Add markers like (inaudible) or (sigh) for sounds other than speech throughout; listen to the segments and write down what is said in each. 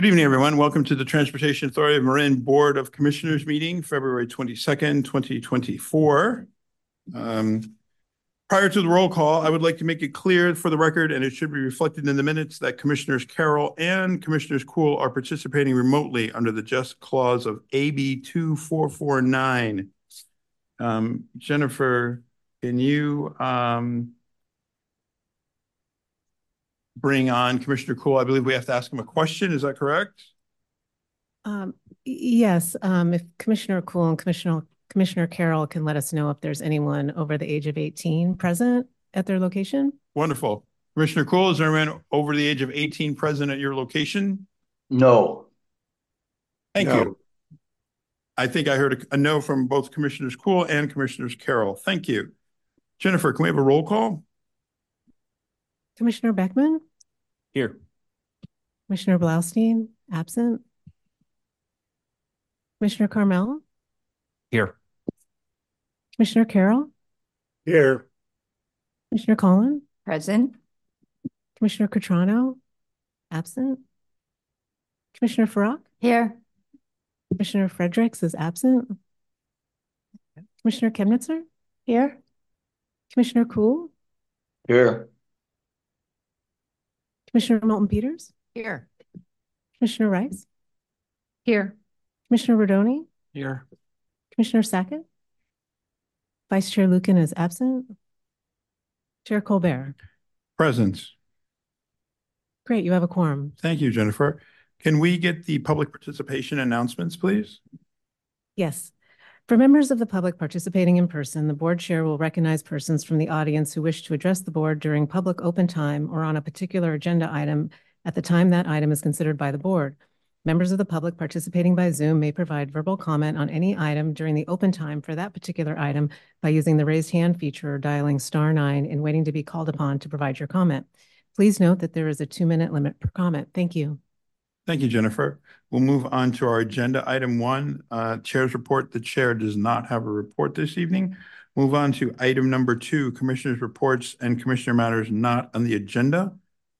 Good evening, everyone. Welcome to the Transportation Authority of Marin Board of Commissioners meeting, February 22nd, 2024. Um, prior to the roll call, I would like to make it clear for the record, and it should be reflected in the minutes, that Commissioners Carroll and Commissioners Kuhl are participating remotely under the just clause of AB 2449. Um, Jennifer, can you um, bring on Commissioner Kuhl. I believe we have to ask him a question. Is that correct? Um, yes, um, if Commissioner Kuhl and Commissioner Commissioner Carroll can let us know if there's anyone over the age of 18 present at their location. Wonderful. Commissioner Kuhl, is there anyone over the age of 18 present at your location? No. Thank no. you. I think I heard a, a no from both Commissioners Kuhl and Commissioners Carroll. Thank you. Jennifer, can we have a roll call? Commissioner Beckman? Here. Commissioner Blaustein, absent. Commissioner Carmel? Here. Commissioner Carroll? Here. Commissioner Colin? Present. Commissioner Cutrano? Absent. Commissioner Farac? Here. Commissioner Fredericks is absent. Commissioner Chemnitzer? Here. Commissioner Kuhl? Here. Commissioner Moulton Peters? Here. Commissioner Rice? Here. Commissioner Rodoni? Here. Commissioner Sackett? Vice Chair Lucan is absent. Chair Colbert? Presence. Great, you have a quorum. Thank you, Jennifer. Can we get the public participation announcements, please? Yes. For members of the public participating in person, the board chair will recognize persons from the audience who wish to address the board during public open time or on a particular agenda item at the time that item is considered by the board. Members of the public participating by Zoom may provide verbal comment on any item during the open time for that particular item by using the raised hand feature or dialing star nine and waiting to be called upon to provide your comment. Please note that there is a two minute limit per comment. Thank you. Thank you, Jennifer. We'll move on to our agenda item one, uh, chair's report. The chair does not have a report this evening. Move on to item number two, commissioners' reports and commissioner matters not on the agenda.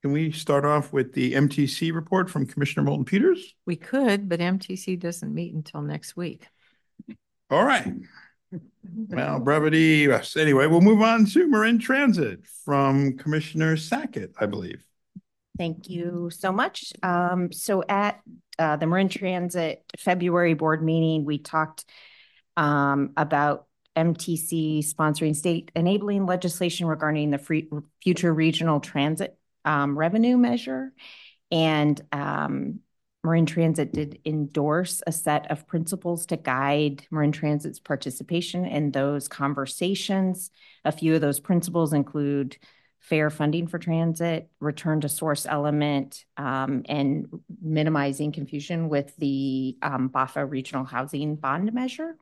Can we start off with the MTC report from Commissioner Moulton Peters? We could, but MTC doesn't meet until next week. All right. Well, brevity. Anyway, we'll move on to Marin Transit from Commissioner Sackett, I believe. Thank you so much. Um, so at uh, the Marin Transit February board meeting, we talked um, about MTC sponsoring state enabling legislation regarding the free, future regional transit um, revenue measure. And um, Marin Transit did endorse a set of principles to guide Marin Transit's participation in those conversations. A few of those principles include fair funding for transit, return to source element, um, and minimizing confusion with the um, BAHFA regional housing bond measure.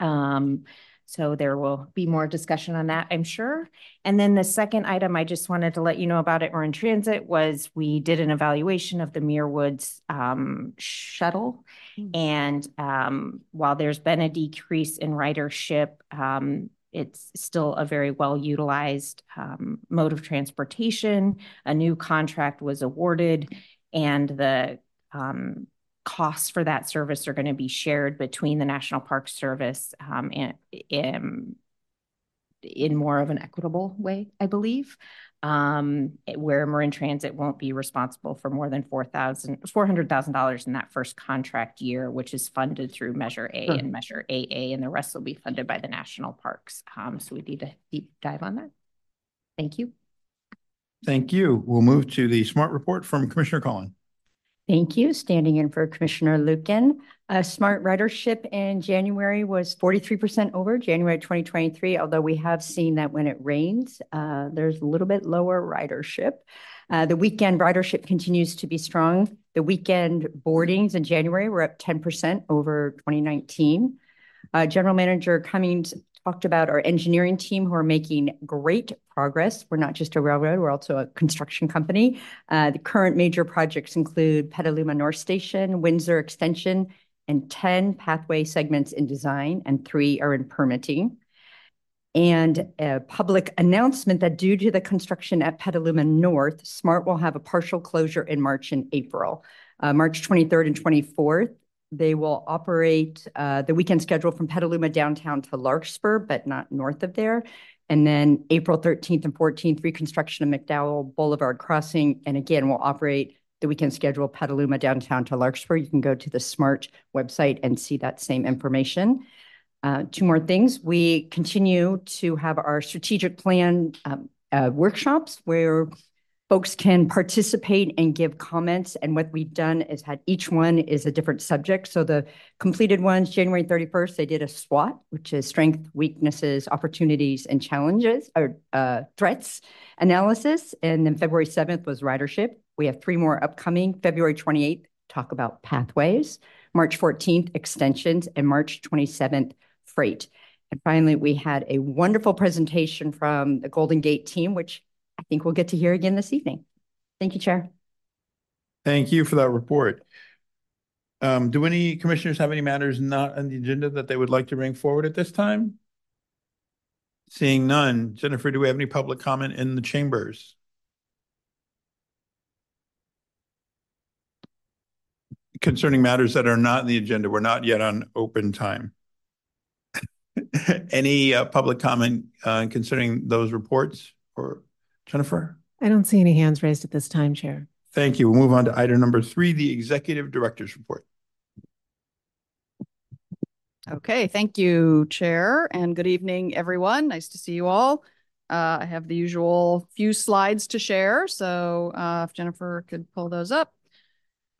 Um, so there will be more discussion on that, I'm sure. And then the second item I just wanted to let you know about it or in Transit was we did an evaluation of the Muir Woods um, shuttle. Mm -hmm. And um, while there's been a decrease in ridership, um, it's still a very well utilized um, mode of transportation. A new contract was awarded, and the um, costs for that service are going to be shared between the National Park Service um, and, and in more of an equitable way, I believe um, where Marin Transit won't be responsible for more than $400,000 in that first contract year, which is funded through Measure A and Measure AA, and the rest will be funded by the national parks. Um, so we need a deep dive on that. Thank you. Thank you. We'll move to the SMART report from Commissioner Colin. Thank you. Standing in for Commissioner Lucan. Smart ridership in January was 43% over January 2023, although we have seen that when it rains, uh, there's a little bit lower ridership. Uh, the weekend ridership continues to be strong. The weekend boardings in January were up 10% over 2019. Uh, General Manager Cummings talked about our engineering team who are making great progress. We're not just a railroad, we're also a construction company. Uh, the current major projects include Petaluma North Station, Windsor Extension, and 10 pathway segments in design, and three are in permitting. And a public announcement that due to the construction at Petaluma North, SMART will have a partial closure in March and April. Uh, March 23rd and 24th, they will operate uh, the weekend schedule from Petaluma downtown to Larkspur, but not north of there. And then April 13th and 14th, reconstruction of McDowell Boulevard crossing. And again, we'll operate the weekend schedule Petaluma downtown to Larkspur. You can go to the SMART website and see that same information. Uh, two more things. We continue to have our strategic plan um, uh, workshops where folks can participate and give comments. And what we've done is had each one is a different subject. So the completed ones, January 31st, they did a SWOT, which is strength, weaknesses, opportunities, and challenges or uh, threats analysis. And then February 7th was ridership. We have three more upcoming. February 28th, talk about pathways. March 14th, extensions, and March 27th, freight. And finally, we had a wonderful presentation from the Golden Gate team, which I think we'll get to hear again this evening. Thank you, Chair. Thank you for that report. Um, do any commissioners have any matters not on the agenda that they would like to bring forward at this time? Seeing none. Jennifer, do we have any public comment in the chambers? Concerning matters that are not in the agenda, we're not yet on open time. (laughs) Any uh, public comment uh, concerning those reports or Jennifer? I don't see any hands raised at this time, Chair. Thank you. We'll move on to item number three, the Executive Director's Report. Okay, thank you, Chair, and good evening, everyone. Nice to see you all. Uh, I have the usual few slides to share, so uh, if Jennifer could pull those up.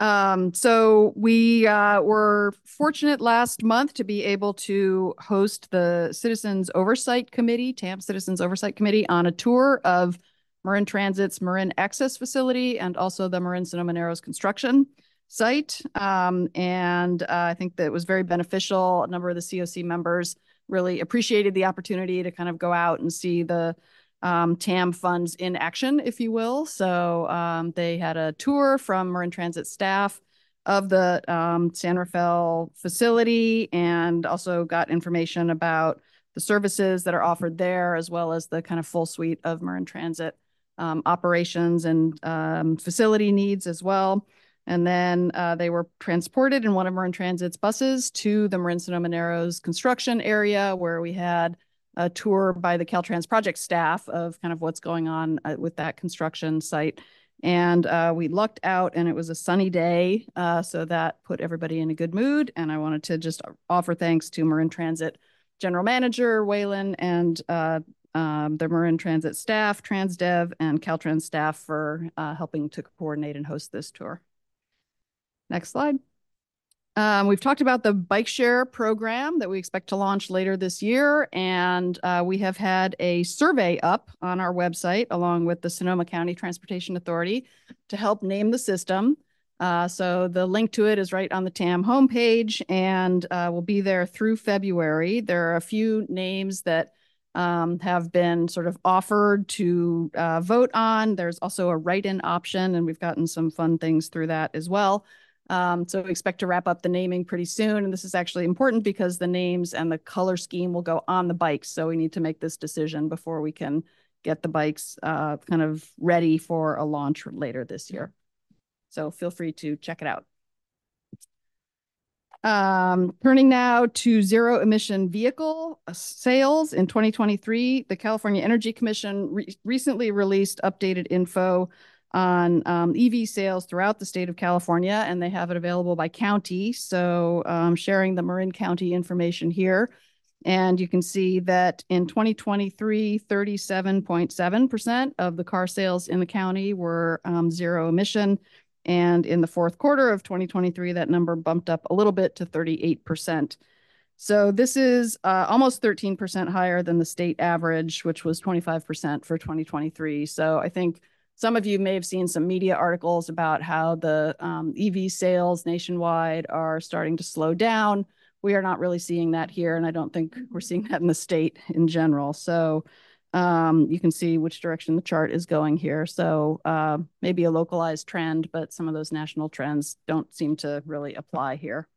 Um, so we uh, were fortunate last month to be able to host the Citizens Oversight Committee, TAM Citizens Oversight Committee, on a tour of Marin Transit's Marin Access Facility and also the Marin Sonoma Narrows construction site. Um, and uh, I think that it was very beneficial. A number of the COC members really appreciated the opportunity to kind of go out and see the um, TAM funds in action, if you will. So um, they had a tour from Marin Transit staff of the um, San Rafael facility and also got information about the services that are offered there, as well as the kind of full suite of Marin Transit um, operations and um, facility needs as well. And then uh, they were transported in one of Marin Transit's buses to the Marin Sonoma Narrows construction area where we had a tour by the Caltrans project staff of kind of what's going on uh, with that construction site. And uh, we lucked out and it was a sunny day. Uh, so that put everybody in a good mood. And I wanted to just offer thanks to Marin Transit General Manager Whelan and uh, um, the Marin Transit staff, TransDev, and Caltrans staff for uh, helping to coordinate and host this tour. Next slide. Um, we've talked about the bike share program that we expect to launch later this year, and uh, we have had a survey up on our website along with the Sonoma County Transportation Authority to help name the system. Uh, so the link to it is right on the TAM homepage and uh, will be there through February. There are a few names that um, have been sort of offered to uh, vote on. There's also a write-in option, and we've gotten some fun things through that as well. Um, so we expect to wrap up the naming pretty soon. And this is actually important because the names and the color scheme will go on the bikes. So we need to make this decision before we can get the bikes uh, kind of ready for a launch later this year. So feel free to check it out. Um, turning now to zero emission vehicle uh, sales in 2023, the California Energy Commission re recently released updated info on um, EV sales throughout the state of California, and they have it available by county. So um, sharing the Marin County information here. And you can see that in 2023, 37.7% of the car sales in the county were um, zero emission. And in the fourth quarter of 2023, that number bumped up a little bit to 38%. So this is uh, almost 13% higher than the state average, which was 25% for 2023. So I think some of you may have seen some media articles about how the um, EV sales nationwide are starting to slow down. We are not really seeing that here, and I don't think we're seeing that in the state in general. So um, you can see which direction the chart is going here. So uh, maybe a localized trend, but some of those national trends don't seem to really apply here.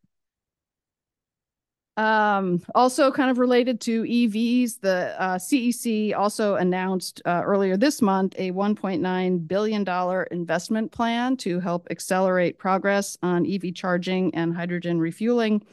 Um, also kind of related to EVs, the uh, CEC also announced uh, earlier this month a $1.9 billion investment plan to help accelerate progress on EV charging and hydrogen refueling.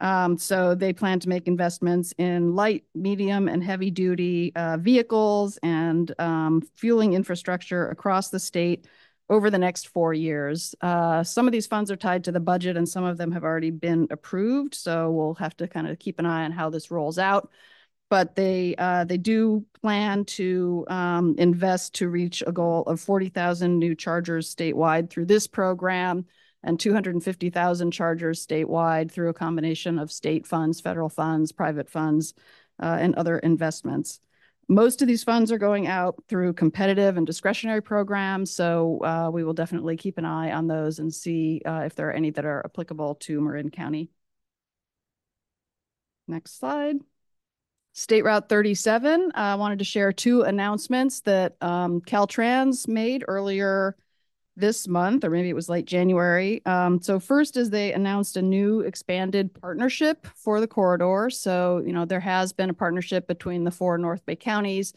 Um, so they plan to make investments in light, medium, and heavy duty uh, vehicles and um, fueling infrastructure across the state over the next four years. Uh, some of these funds are tied to the budget and some of them have already been approved. So we'll have to kind of keep an eye on how this rolls out. But they uh, they do plan to um, invest to reach a goal of 40,000 new chargers statewide through this program and 250,000 chargers statewide through a combination of state funds, federal funds, private funds, uh, and other investments. Most of these funds are going out through competitive and discretionary programs, so uh, we will definitely keep an eye on those and see uh, if there are any that are applicable to Marin County. Next slide. State Route 37, I wanted to share two announcements that um, Caltrans made earlier this month, or maybe it was late January. Um, so first is they announced a new expanded partnership for the corridor. So, you know, there has been a partnership between the four North Bay counties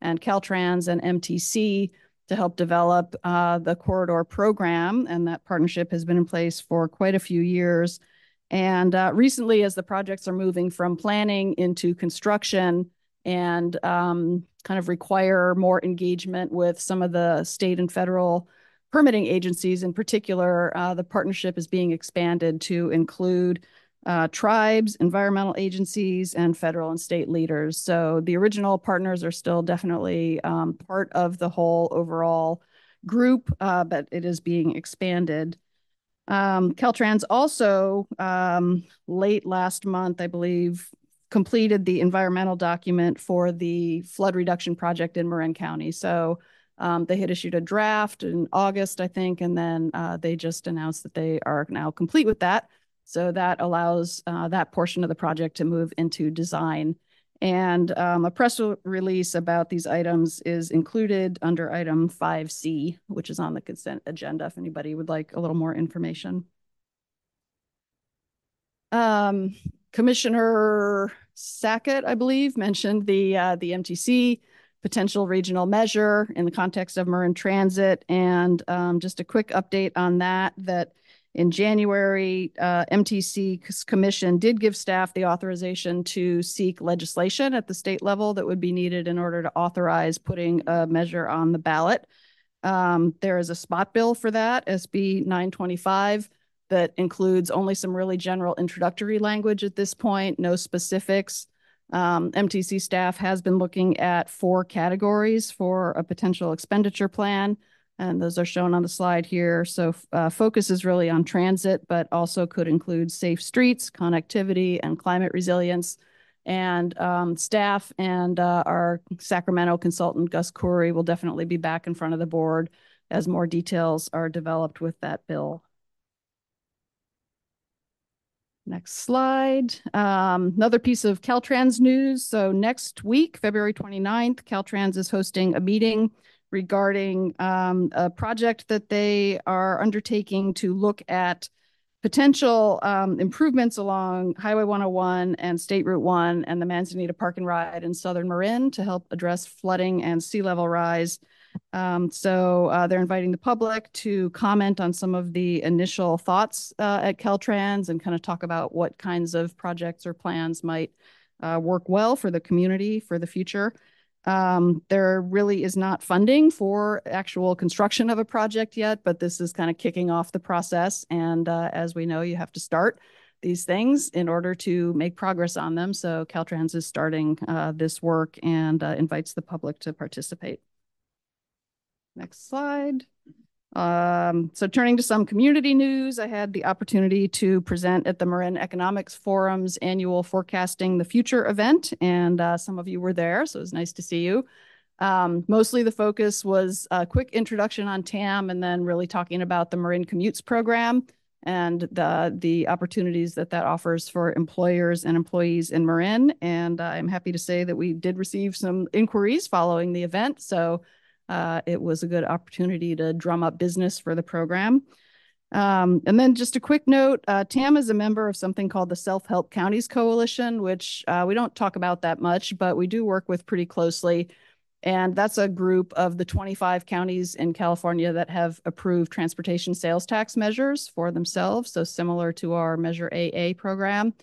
and Caltrans and MTC to help develop uh, the corridor program. And that partnership has been in place for quite a few years. And uh, recently, as the projects are moving from planning into construction and um, kind of require more engagement with some of the state and federal permitting agencies in particular, uh, the partnership is being expanded to include uh, tribes, environmental agencies, and federal and state leaders. So the original partners are still definitely um, part of the whole overall group, uh, but it is being expanded. Um, Caltrans also, um, late last month, I believe, completed the environmental document for the flood reduction project in Marin County. So um, they had issued a draft in August, I think, and then uh, they just announced that they are now complete with that. So that allows uh, that portion of the project to move into design. And um, a press release about these items is included under item 5C, which is on the consent agenda if anybody would like a little more information. Um, Commissioner Sackett, I believe, mentioned the uh, the MTC potential regional measure in the context of Marin Transit. And um, just a quick update on that, that in January, uh, MTC Commission did give staff the authorization to seek legislation at the state level that would be needed in order to authorize putting a measure on the ballot. Um, there is a spot bill for that, SB 925, that includes only some really general introductory language at this point, no specifics. Um, MTC staff has been looking at four categories for a potential expenditure plan, and those are shown on the slide here. So uh, focus is really on transit, but also could include safe streets, connectivity, and climate resilience. And um, staff and uh, our Sacramento consultant, Gus Khouri, will definitely be back in front of the board as more details are developed with that bill. Next slide. Um, another piece of Caltrans news. So next week, February 29th, Caltrans is hosting a meeting regarding um, a project that they are undertaking to look at potential um, improvements along Highway 101 and State Route 1 and the Manzanita Park and Ride in Southern Marin to help address flooding and sea level rise um, so uh, they're inviting the public to comment on some of the initial thoughts uh, at Caltrans and kind of talk about what kinds of projects or plans might uh, work well for the community for the future. Um, there really is not funding for actual construction of a project yet, but this is kind of kicking off the process. And uh, as we know, you have to start these things in order to make progress on them. So Caltrans is starting uh, this work and uh, invites the public to participate. Next slide. Um, so turning to some community news, I had the opportunity to present at the Marin Economics Forum's annual Forecasting the Future event, and uh, some of you were there, so it was nice to see you. Um, mostly the focus was a quick introduction on TAM and then really talking about the Marin Commutes program and the, the opportunities that that offers for employers and employees in Marin. And uh, I'm happy to say that we did receive some inquiries following the event. So uh, it was a good opportunity to drum up business for the program. Um, and then just a quick note, uh, TAM is a member of something called the Self-Help Counties Coalition, which uh, we don't talk about that much, but we do work with pretty closely. And that's a group of the 25 counties in California that have approved transportation sales tax measures for themselves. So similar to our Measure AA program.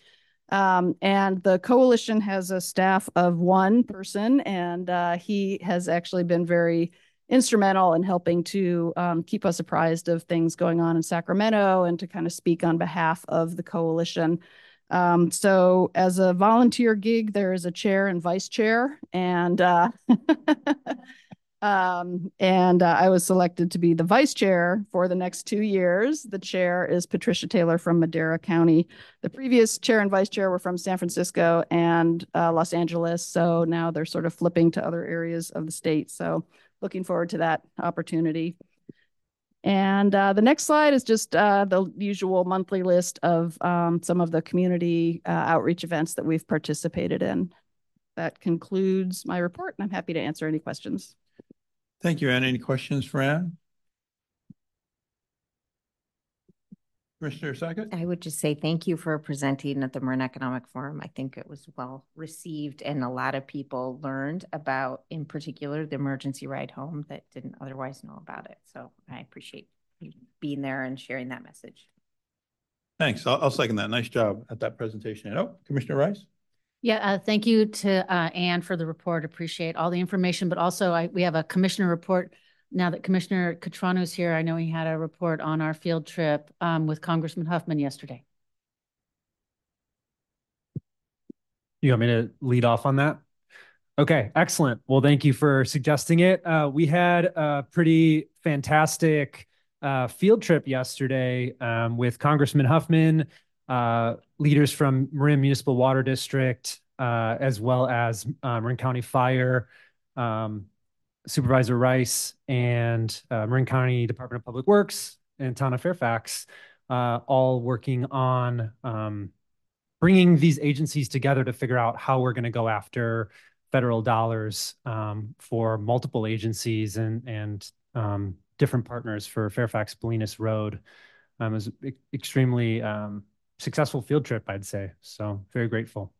Um, and the coalition has a staff of one person, and uh, he has actually been very instrumental in helping to um, keep us apprised of things going on in Sacramento and to kind of speak on behalf of the coalition. Um, so as a volunteer gig, there is a chair and vice chair, and uh, (laughs) um, and uh, I was selected to be the vice chair for the next two years. The chair is Patricia Taylor from Madera County. The previous chair and vice chair were from San Francisco and uh, Los Angeles, so now they're sort of flipping to other areas of the state. So looking forward to that opportunity. And uh, the next slide is just uh, the usual monthly list of um, some of the community uh, outreach events that we've participated in. That concludes my report, and I'm happy to answer any questions. Thank you, Anne. Any questions for Anne? Commissioner Sackett? I would just say thank you for presenting at the Marin Economic Forum. I think it was well received and a lot of people learned about, in particular, the emergency ride home that didn't otherwise know about it. So I appreciate you being there and sharing that message. Thanks. I'll, I'll second that. Nice job at that presentation. Oh, Commissioner Rice? Yeah, uh, thank you to uh, Anne for the report. Appreciate all the information, but also I, we have a commissioner report now that Commissioner Cutrano's here, I know he had a report on our field trip um, with Congressman Huffman yesterday. You want me to lead off on that? Okay, excellent. Well, thank you for suggesting it. Uh, we had a pretty fantastic uh, field trip yesterday um, with Congressman Huffman, uh, leaders from Marin Municipal Water District, uh, as well as uh, Marin County Fire, um, Supervisor Rice and uh, Marin County Department of Public Works and Town of Fairfax, uh, all working on um, bringing these agencies together to figure out how we're going to go after federal dollars um, for multiple agencies and and um, different partners for Fairfax Bolinas Road. Um, e extremely um, successful field trip, I'd say. So very grateful.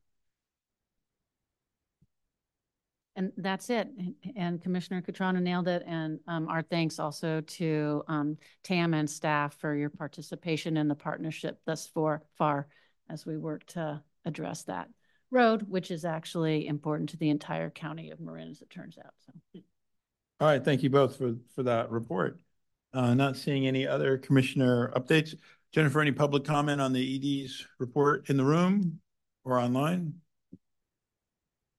And that's it. And Commissioner Cutrano nailed it. And um, our thanks also to um, TAM and staff for your participation in the partnership thus far, far as we work to address that road, which is actually important to the entire county of Marin, as it turns out. So. All right, thank you both for, for that report. Uh, not seeing any other commissioner updates. Jennifer, any public comment on the ED's report in the room or online?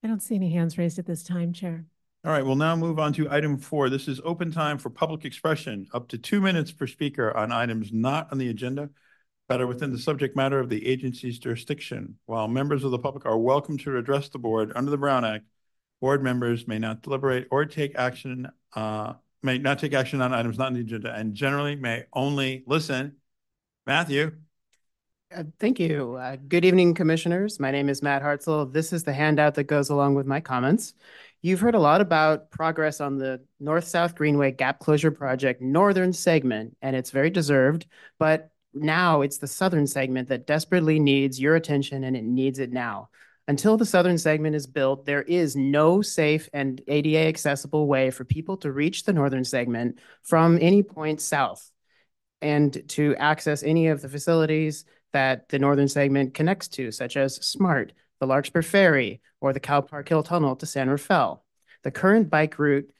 I don't see any hands raised at this time, Chair. All right, we'll now move on to item four. This is open time for public expression, up to two minutes per speaker on items not on the agenda that are within the subject matter of the agency's jurisdiction. While members of the public are welcome to address the board under the Brown Act, board members may not deliberate or take action, uh, may not take action on items not on the agenda and generally may only listen. Matthew. Uh, thank you. Uh, good evening, commissioners. My name is Matt Hartzell. This is the handout that goes along with my comments. You've heard a lot about progress on the North-South Greenway Gap Closure Project northern segment, and it's very deserved, but now it's the southern segment that desperately needs your attention, and it needs it now. Until the southern segment is built, there is no safe and ADA accessible way for people to reach the northern segment from any point south and to access any of the facilities that the northern segment connects to, such as SMART, the Larkspur Ferry, or the Cal Park Hill Tunnel to San Rafael. The current bike route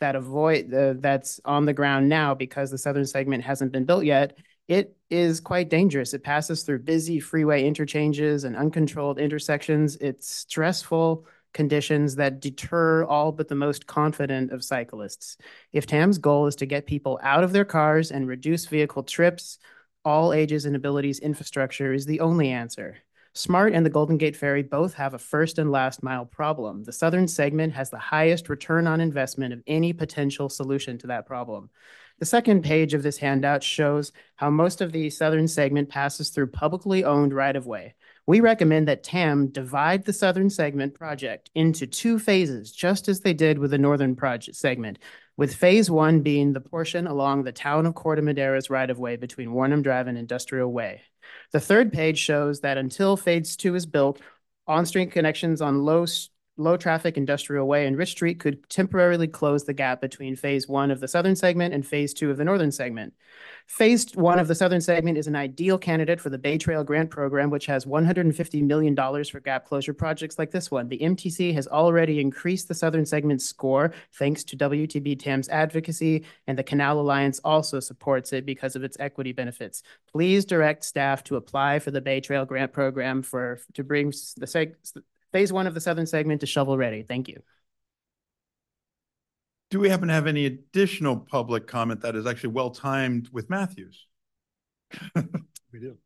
that avoid uh, that's on the ground now because the southern segment hasn't been built yet, it is quite dangerous. It passes through busy freeway interchanges and uncontrolled intersections. It's stressful conditions that deter all but the most confident of cyclists. If TAM's goal is to get people out of their cars and reduce vehicle trips, all ages and abilities infrastructure is the only answer. SMART and the Golden Gate Ferry both have a first and last mile problem. The southern segment has the highest return on investment of any potential solution to that problem. The second page of this handout shows how most of the southern segment passes through publicly owned right-of-way. We recommend that TAM divide the southern segment project into two phases, just as they did with the northern project segment. with phase one being the portion along the town of Corte Madera's right-of-way between Wornum Drive and Industrial Way. The third page shows that until phase two is built, on-street connections on low low-traffic industrial way and Rich Street could temporarily close the gap between phase one of the southern segment and phase two of the northern segment. Phase one of the southern segment is an ideal candidate for the Bay Trail Grant Program, which has $150 million for gap closure projects like this one. The MTC has already increased the southern segment score thanks to WTB TAM's advocacy, and the Canal Alliance also supports it because of its equity benefits. Please direct staff to apply for the Bay Trail Grant Program for to bring the seg phase one of the southern segment is shovel ready. Thank you. Do we happen to have any additional public comment that is actually well timed with Matthews? (laughs) we do.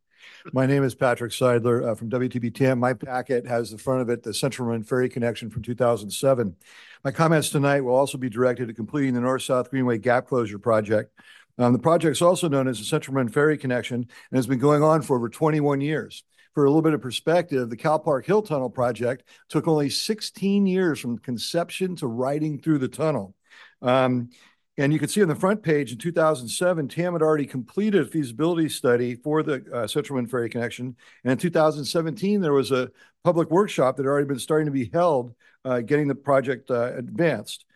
My name is Patrick Seidler uh, from WTB-TAM. My packet has the front of it the Central Marin Ferry connection from 2007. My comments tonight will also be directed to completing the North-South Greenway Gap Closure Project. Um, the project is also known as the Central Marin Ferry Connection and has been going on for over 21 years. For a little bit of perspective, the Cal Park Hill Tunnel project took only 16 years from conception to riding through the tunnel. Um, and you can see on the front page in 2007, TAM had already completed a feasibility study for the uh, Central Marin Ferry connection. And in 2017, there was a public workshop that had already been starting to be held, uh, getting the project uh, advanced.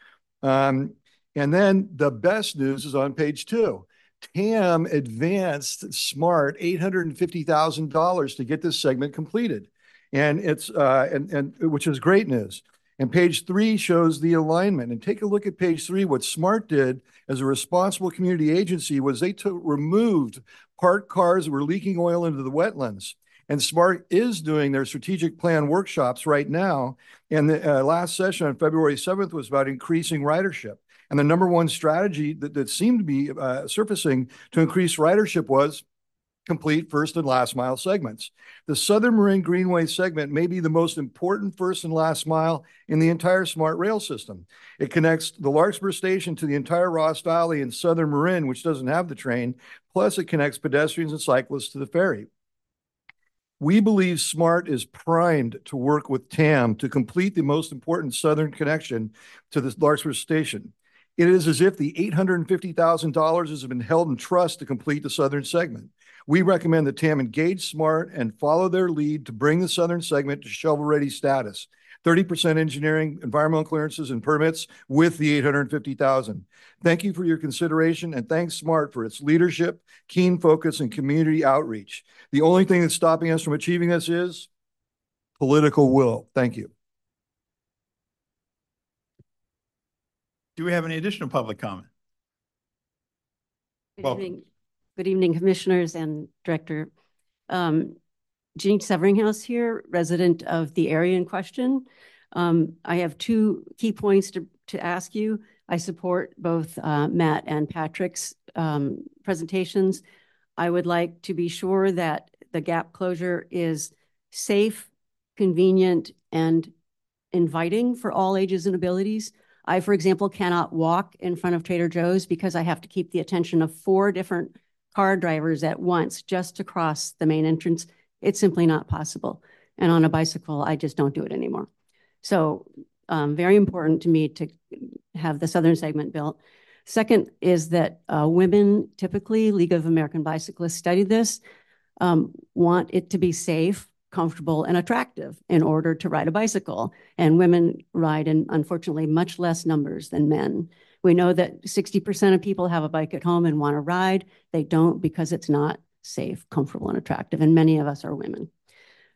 Um, and then the best news is on page two. TAM advanced smart $850,000 to get this segment completed. And it's uh, and, and which is great news. And page three shows the alignment. And take a look at page three. What SMART did as a responsible community agency was they removed parked cars that were leaking oil into the wetlands. And SMART is doing their strategic plan workshops right now. And the uh, last session on February 7th was about increasing ridership. And the number one strategy that, that seemed to be uh, surfacing to increase ridership was complete first and last mile segments. The Southern Marin Greenway segment may be the most important first and last mile in the entire smart rail system. It connects the Larkspur station to the entire Ross Valley and Southern Marin, which doesn't have the train, plus it connects pedestrians and cyclists to the ferry. We believe SMART is primed to work with TAM to complete the most important southern connection to the Larkspur station. It is as if the $850,000 has been held in trust to complete the southern segment. We recommend that TAM engage SMART and follow their lead to bring the southern segment to shovel-ready status. 30% engineering, environmental clearances, and permits with the 850,000. Thank you for your consideration and thanks SMART for its leadership, keen focus, and community outreach. The only thing that's stopping us from achieving this is political will. Thank you. Do we have any additional public comment? Good Welcome. evening. Good evening, commissioners and director. Um, Jeanne Severinghaus here, resident of the area in question. Um, I have two key points to, to ask you. I support both uh, Matt and Patrick's um, presentations. I would like to be sure that the gap closure is safe, convenient, and inviting for all ages and abilities. I, for example, cannot walk in front of Trader Joe's because I have to keep the attention of four different car drivers at once just to cross the main entrance. It's simply not possible. And on a bicycle, I just don't do it anymore. So um, very important to me to have the southern segment built. Second is that uh, women, typically, League of American Bicyclists studied this, um, want it to be safe comfortable and attractive in order to ride a bicycle. And women ride in, unfortunately, much less numbers than men. We know that 60% of people have a bike at home and want to ride. They don't because it's not safe, comfortable, and attractive. And many of us are women.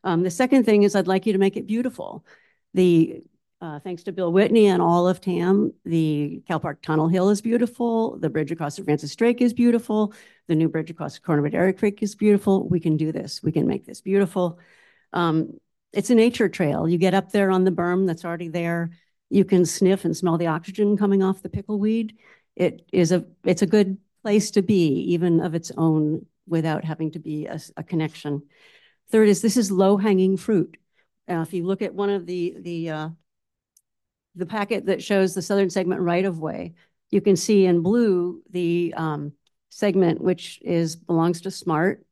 Um, the second thing is I'd like you to make it beautiful. The uh, thanks to Bill Whitney and all of TAM, the Cal Park Tunnel Hill is beautiful. The bridge across the Francis Drake is beautiful. The new bridge across the Corte Madera Creek is beautiful. We can do this. We can make this beautiful. Um, it's a nature trail. You get up there on the berm that's already there. You can sniff and smell the oxygen coming off the pickleweed. It is a it's a good place to be, even of its own, without having to be a, a connection. Third is this is low hanging fruit. Uh, if you look at one of the the uh, the packet that shows the southern segment right of way, you can see in blue the um, segment which is belongs to Smart,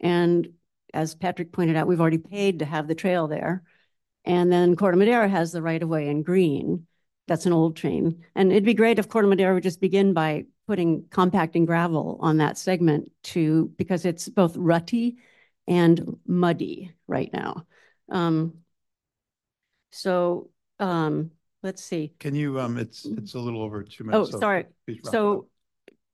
and as Patrick pointed out, we've already paid to have the trail there. And then Corte Madera has the right of way in green. That's an old train. And it'd be great if Corte Madera would just begin by putting compacting gravel on that segment to, because it's both rutty and muddy right now. Um, so, um, let's see. Can you, um, it's, it's a little over two minutes. so sorry. please wrap it up. So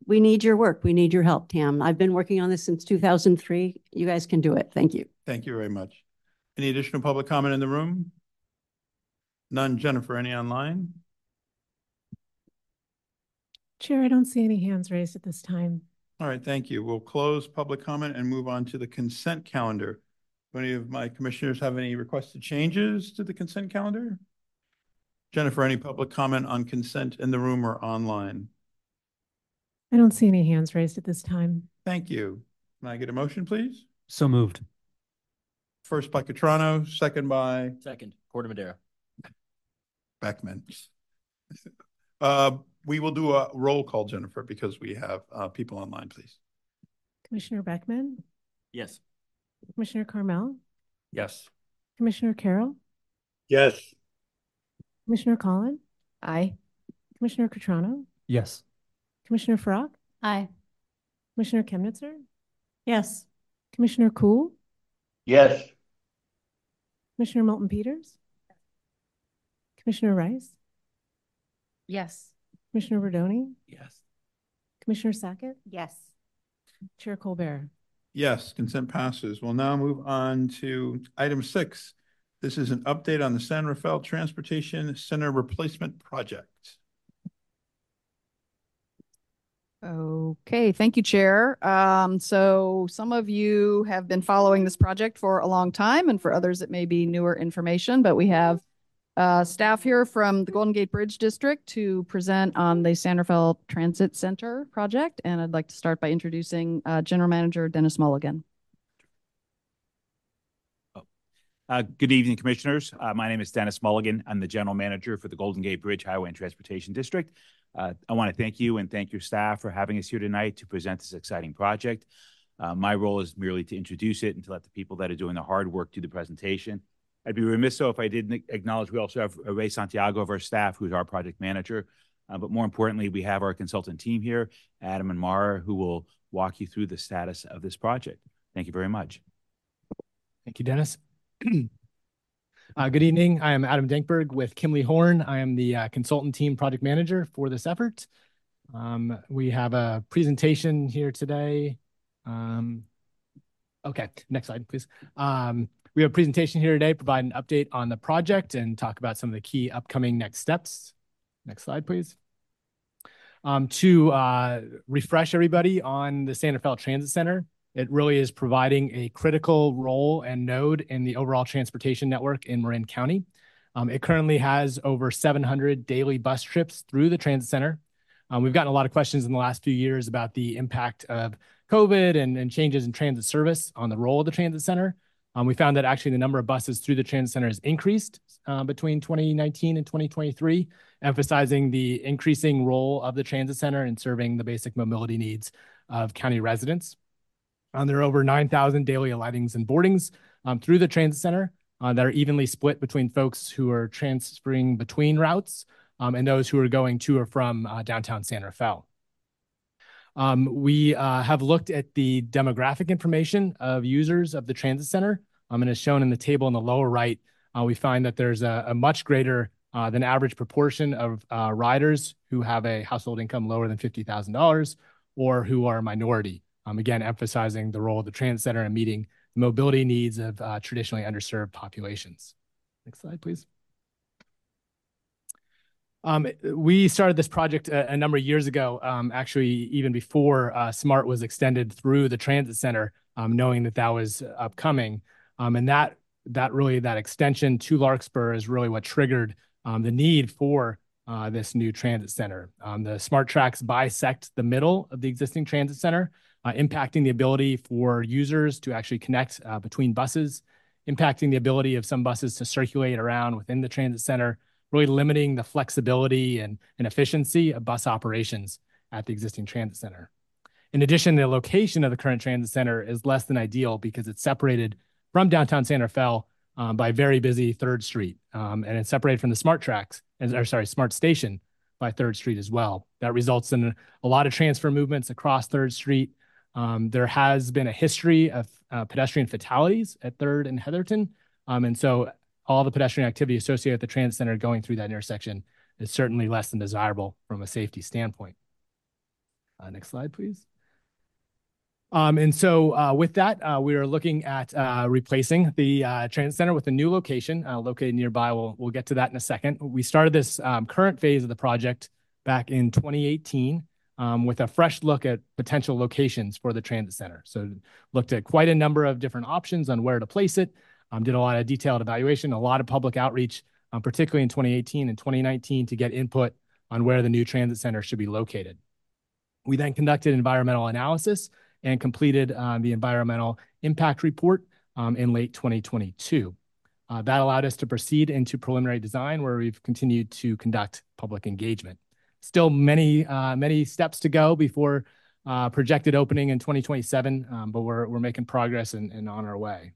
we need your work. We need your help, Tam. I've been working on this since 2003. You guys can do it. Thank you. Thank you very much. Any additional public comment in the room? None. Jennifer, any online? Chair, I don't see any hands raised at this time. All right, thank you. We'll close public comment and move on to the consent calendar. Do any of my commissioners have any requested changes to the consent calendar? Jennifer, any public comment on consent in the room or online? I don't see any hands raised at this time. Thank you. Can I get a motion, please? So moved. First by Cutrano, second by Second, Corte Madera. Beckman. Uh, we will do a roll call, Jennifer, because we have uh, people online, please. Commissioner Beckman, Yes. Commissioner Carmel, Yes. Commissioner Carroll, Yes. Commissioner Colin, Aye. Commissioner Cutrano, Yes. Commissioner Farac, Aye. Commissioner Chemnitzer, Yes. Commissioner Kuhl, Yes. Commissioner Moulton Peters, Commissioner Rice, Yes. Commissioner Rodoni, Yes. Commissioner Sackett, Yes. Chair Colbert. Yes, consent passes. We'll now move on to item six. This is an update on the San Rafael Transportation Center Replacement Project. Okay, thank you, Chair. Um, so some of you have been following this project for a long time, and for others, it may be newer information, but we have uh, staff here from the Golden Gate Bridge District to present on the San Rafael Transit Center project. And I'd like to start by introducing uh, General Manager Denis Mulligan. Uh, good evening, Commissioners. Uh, my name is Denis Mulligan. I'm the General Manager for the Golden Gate Bridge Highway and Transportation District. Uh, I want to thank you and thank your staff for having us here tonight to present this exciting project. Uh, my role is merely to introduce it and to let the people that are doing the hard work do the presentation. I'd be remiss though if I didn't acknowledge we also have Ray Santiago of our staff, who's our project manager. Uh, but more importantly, we have our consultant team here, Adam and Mara, who will walk you through the status of this project. Thank you very much. Thank you, Denis. Uh, good evening. I am Adam Denkberg with Kimley Horn. I am the uh, consultant team project manager for this effort. Um, we have a presentation here today. Um, okay, next slide, please. Um, we have a presentation here today, provide an update on the project and talk about some of the key upcoming next steps. Next slide, please. Um, to uh, refresh everybody on the San Rafael Transit Center, it really is providing a critical role and node in the overall transportation network in Marin County. Um, it currently has over 700 daily bus trips through the transit center. Um, we've gotten a lot of questions in the last few years about the impact of COVID and, and changes in transit service on the role of the transit center. Um, we found that actually the number of buses through the transit center has increased uh, between 2019 and 2023, emphasizing the increasing role of the transit center in serving the basic mobility needs of county residents. Um, there are over 9,000 daily alightings and boardings um, through the transit center uh, that are evenly split between folks who are transferring between routes um, and those who are going to or from uh, downtown San Rafael. Um, we uh, have looked at the demographic information of users of the transit center. Um, and as shown in the table in the lower right, uh, we find that there's a, a much greater uh, than average proportion of uh, riders who have a household income lower than $50,000 or who are a minority. Um, again, emphasizing the role of the transit center in meeting the mobility needs of uh, traditionally underserved populations. Next slide, please. Um, we started this project a, a, number of years ago, um, actually even before uh, SMART was extended through the transit center, um, knowing that that was upcoming. Um, and that that really that extension to Larkspur is really what triggered um, the need for uh, this new transit center. Um, the SMART tracks bisect the middle of the existing transit center, impacting the ability for users to actually connect uh, between buses, impacting the ability of some buses to circulate around within the transit center, really limiting the flexibility and, and efficiency of bus operations at the existing transit center. In addition, the location of the current transit center is less than ideal because it's separated from downtown San Rafael um, by very busy Third Street. Um, and it's separated from the Smart Tracks, or sorry, Smart Station by Third Street as well. That results in a lot of transfer movements across Third Street. Um, there has been a history of uh, pedestrian fatalities at Third and Hetherton. Um, and so all the pedestrian activity associated with the transit center going through that intersection is certainly less than desirable from a safety standpoint. Uh, next slide, please. Um, and so uh, with that, uh, we are looking at uh, replacing the uh, transit center with a new location uh, located nearby. We'll, we'll get to that in a second. We started this um, current phase of the project back in 2018 um, with a fresh look at potential locations for the transit center. So looked at quite a number of different options on where to place it, um, did a lot of detailed evaluation, a lot of public outreach, um, particularly in 2018 and 2019 to get input on where the new transit center should be located. We then conducted environmental analysis and completed uh, the environmental impact report um, in late 2022. Uh, that allowed us to proceed into preliminary design where we've continued to conduct public engagement. Still many, uh, many steps to go before uh, projected opening in 2027, um, but we're, we're making progress and, and on our way.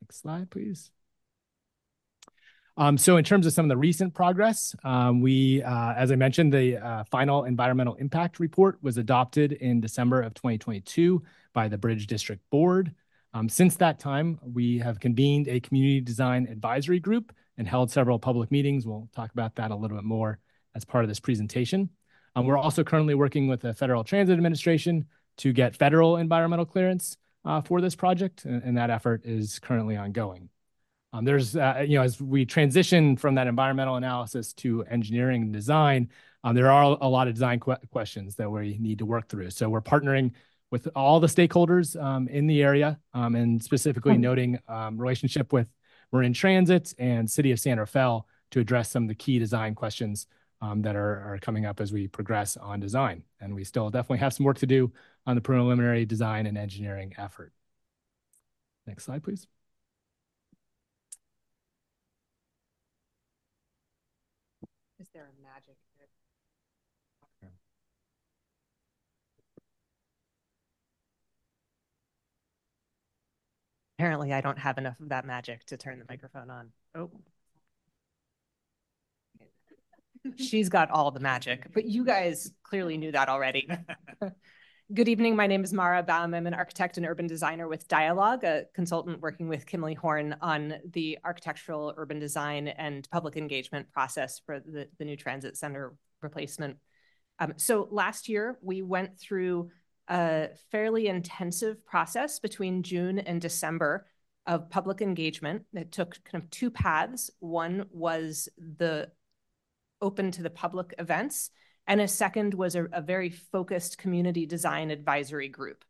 Next slide, please. Um, so in terms of some of the recent progress, um, we, uh, as I mentioned, the uh, final environmental impact report was adopted in December of 2022 by the Bridge District Board. Um, since that time, we have convened a community design advisory group and held several public meetings. We'll talk about that a little bit more as part of this presentation. Um, we're also currently working with the Federal Transit Administration to get federal environmental clearance uh, for this project, and, and that effort is currently ongoing. Um, there's, uh, you know, as we transition from that environmental analysis to engineering and design, um, there are a lot of design que questions that we need to work through. So we're partnering with all the stakeholders um, in the area um, and specifically noting um, relationship with Marin Transit and City of San Rafael to address some of the key design questions um, that are, are coming up as we progress on design. And we still definitely have some work to do on the preliminary design and engineering effort. Next slide, please. Is there a magic? Apparently, I don't have enough of that magic to turn the microphone on. Oh. She's got all the magic, but you guys clearly knew that already. (laughs) Good evening. My name is Mara Baum. I'm an architect and urban designer with Dialog, a consultant working with Kimley Horn on the architectural urban design and public engagement process for the, the new transit center replacement. Um, so last year, we went through a fairly intensive process between June and December of public engagement that took kind of two paths. One was the open to the public events, and a second was a, a very focused community design advisory group.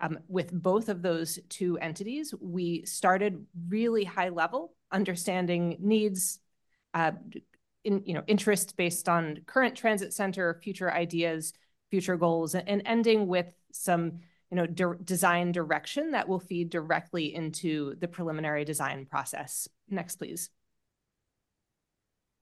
Um, with both of those two entities, we started really high level, understanding needs, uh, in, you know, interest based on current transit center, future ideas, future goals, and ending with some you know, de design direction that will feed directly into the preliminary design process. Next, please.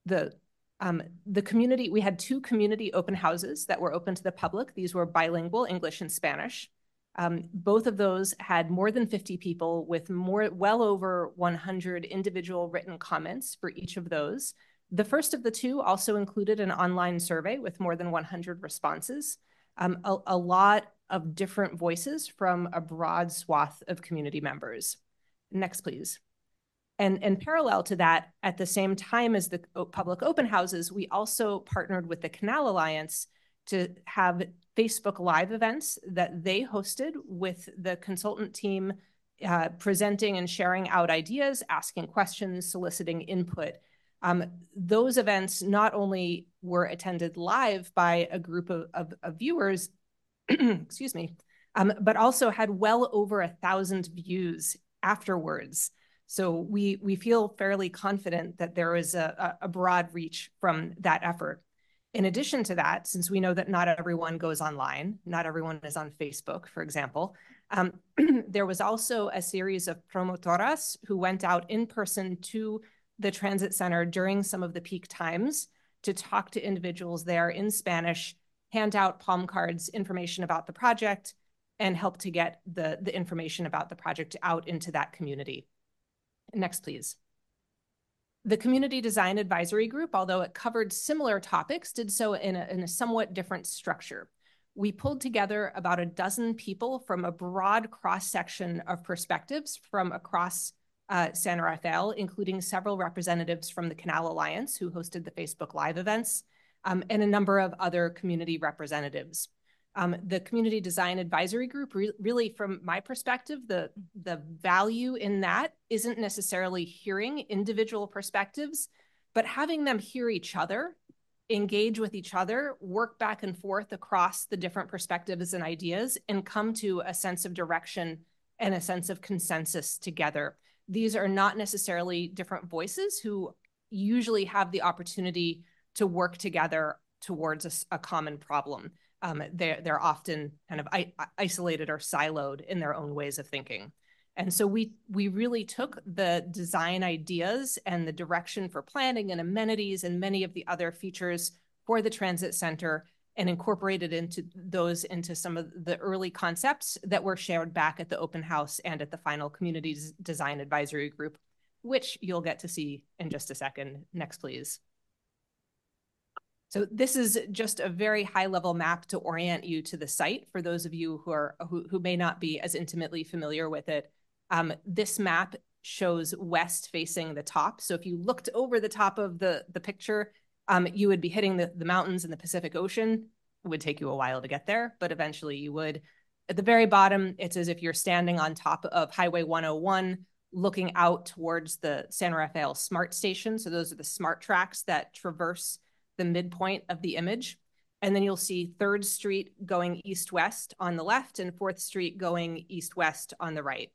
The um, the community, we had two community open houses that were open to the public. These were bilingual, English and Spanish. Um, both of those had more than 50 people with more, well over 100 individual written comments for each of those. The first of the two also included an online survey with more than 100 responses. Um, a, a lot of different voices from a broad swath of community members. Next, please. And, parallel to that, at the same time as the public open houses, we also partnered with the Canal Alliance to have Facebook Live events that they hosted with the consultant team uh, presenting and sharing out ideas, asking questions, soliciting input. Um, those events not only were attended live by a group of, of, of viewers, (clears throat) excuse me, um, but also had well over a thousand views afterwards. So we, we feel fairly confident that there is a, a broad reach from that effort. In addition to that, since we know that not everyone goes online, not everyone is on Facebook, for example, um, (clears throat) there was also a series of promotoras who went out in person to the transit center during some of the peak times to talk to individuals there in Spanish, hand out palm cards, information about the project, and help to get the, the information about the project out into that community. Next, please. The Community Design Advisory Group, although it covered similar topics, did so in a, in a somewhat different structure. We pulled together about a dozen people from a broad cross-section of perspectives from across uh, San Rafael, including several representatives from the Canal Alliance who hosted the Facebook Live events, um, and a number of other community representatives. Um, the Community Design Advisory Group, re really from my perspective, the, the value in that isn't necessarily hearing individual perspectives, but having them hear each other, engage with each other, work back and forth across the different perspectives and ideas, and come to a sense of direction and a sense of consensus together. These are not necessarily different voices who usually have the opportunity to work together towards a, a common problem um, they're, they're often kind of isolated or siloed in their own ways of thinking. And so we we really took the design ideas and the direction for planning and amenities and many of the other features for the transit center and incorporated into those into some of the early concepts that were shared back at the open house and at the final community design advisory group, which you'll get to see in just a second. Next, please. So this is just a very high level map to orient you to the site for those of you who are who, who may not be as intimately familiar with it. Um, this map shows west facing the top. So if you looked over the top of the, the picture, um, you would be hitting the, the mountains in the Pacific Ocean. It would take you a while to get there, but eventually you would. At the very bottom, it's as if you're standing on top of Highway 101, looking out towards the San Rafael Smart Station. So those are the smart tracks that traverse the midpoint of the image. And then you'll see 3rd Street going east-west on the left and 4th Street going east-west on the right.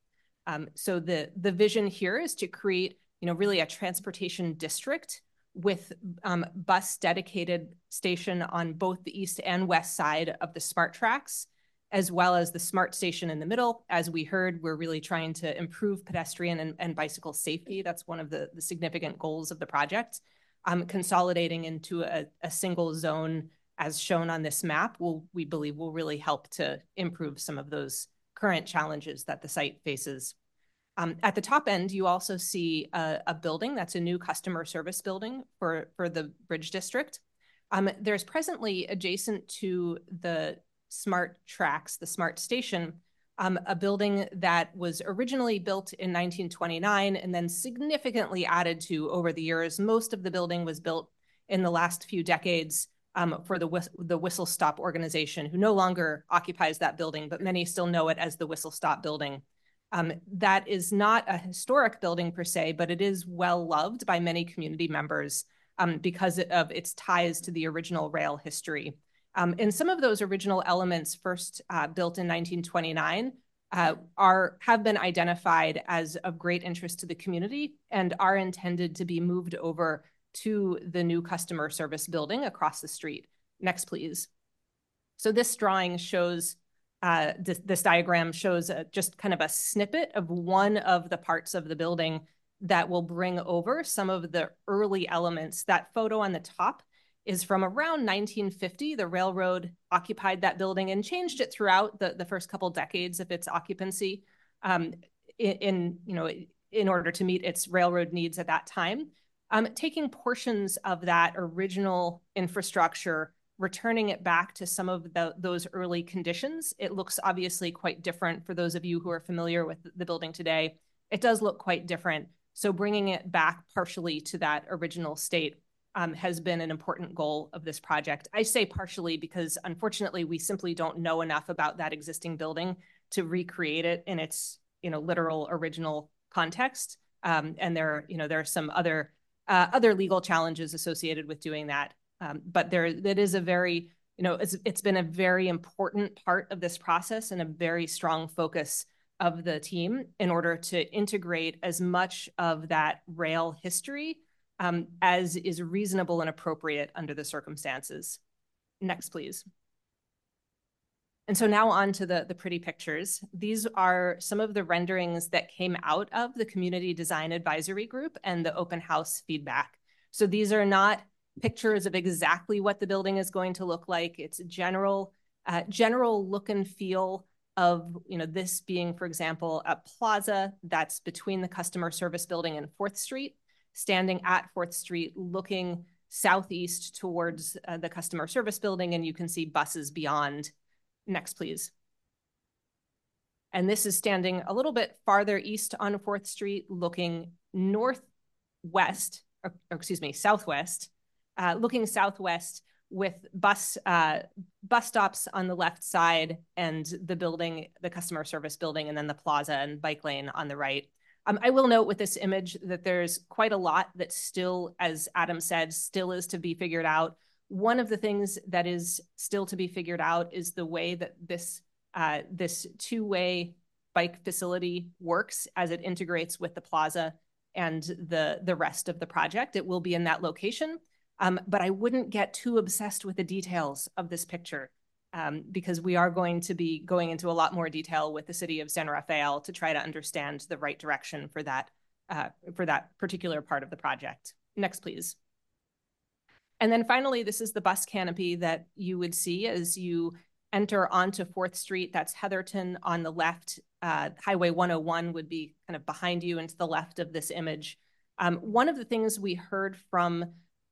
Um, so the, the vision here is to create, you know, really a transportation district with um, bus dedicated station on both the east and west side of the smart tracks, as well as the smart station in the middle. As we heard, we're really trying to improve pedestrian and, and bicycle safety. That's one of the, the significant goals of the project um, consolidating into a, a single zone as shown on this map will, we believe, will really help to improve some of those current challenges that the site faces. Um, at the top end, you also see a, a, building that's a new customer service building for, for the Bridge District. Um, there's presently adjacent to the smart tracks, the smart station, um, a building that was originally built in 1929 and then significantly added to over the years. Most of the building was built in the last few decades um, for the, Whis the Whistle Stop organization, who no longer occupies that building, but many still know it as the Whistle Stop building. Um, that is not a historic building per se, but it is well loved by many community members um, because of its ties to the original rail history. Um, and some of those original elements first uh, built in 1929 uh, are have been identified as of great interest to the community and are intended to be moved over to the new customer service building across the street. Next, please. So this drawing shows, uh, this, this, diagram shows a, just kind of a snippet of one of the parts of the building that will bring over some of the early elements. That photo on the top is from around 1950. The railroad occupied that building and changed it throughout the, the first couple decades of its occupancy um, in, you know, in order to meet its railroad needs at that time. Um, taking portions of that original infrastructure, returning it back to some of the, those early conditions, it looks obviously quite different for those of you who are familiar with the building today. It does look quite different. So bringing it back partially to that original state um, has been an important goal of this project. I say partially because unfortunately we simply don't know enough about that existing building to recreate it in its you know literal original context. Um, and there you know there are some other uh, other legal challenges associated with doing that. Um, but there that is a very you know it's it's been a very important part of this process and a very strong focus of the team in order to integrate as much of that rail history um, as is reasonable and appropriate under the circumstances. Next, please. And so now on to the, the pretty pictures. These are some of the renderings that came out of the Community Design Advisory Group and the open house feedback. So these are not pictures of exactly what the building is going to look like. It's general, uh, general look and feel of, you know, this being, for example, a plaza that's between the customer service building and Fourth Street, standing at Fourth Street, looking southeast towards uh, the customer service building, and you can see buses beyond. Next, please. And this is standing a little bit farther east on Fourth Street, looking northwest, or, or excuse me, southwest, uh, looking southwest with bus uh, bus stops on the left side and the building, the customer service building, and then the plaza and bike lane on the right. Um, I will note with this image that there's quite a lot that still, as Adam said, still is to be figured out. One of the things that is still to be figured out is the way that this uh, this two-way bike facility works as it integrates with the plaza and the the rest of the project. It will be in that location. Um, but I wouldn't get too obsessed with the details of this picture um, because we are going to be going into a lot more detail with the city of San Rafael to try to understand the right direction for that uh, for that particular part of the project. Next, please. And then finally, this is the bus canopy that you would see as you enter onto 4th Street. That's Hetherton on the left. Uh, Highway 101 would be kind of behind you and to the left of this image. Um, one of the things we heard from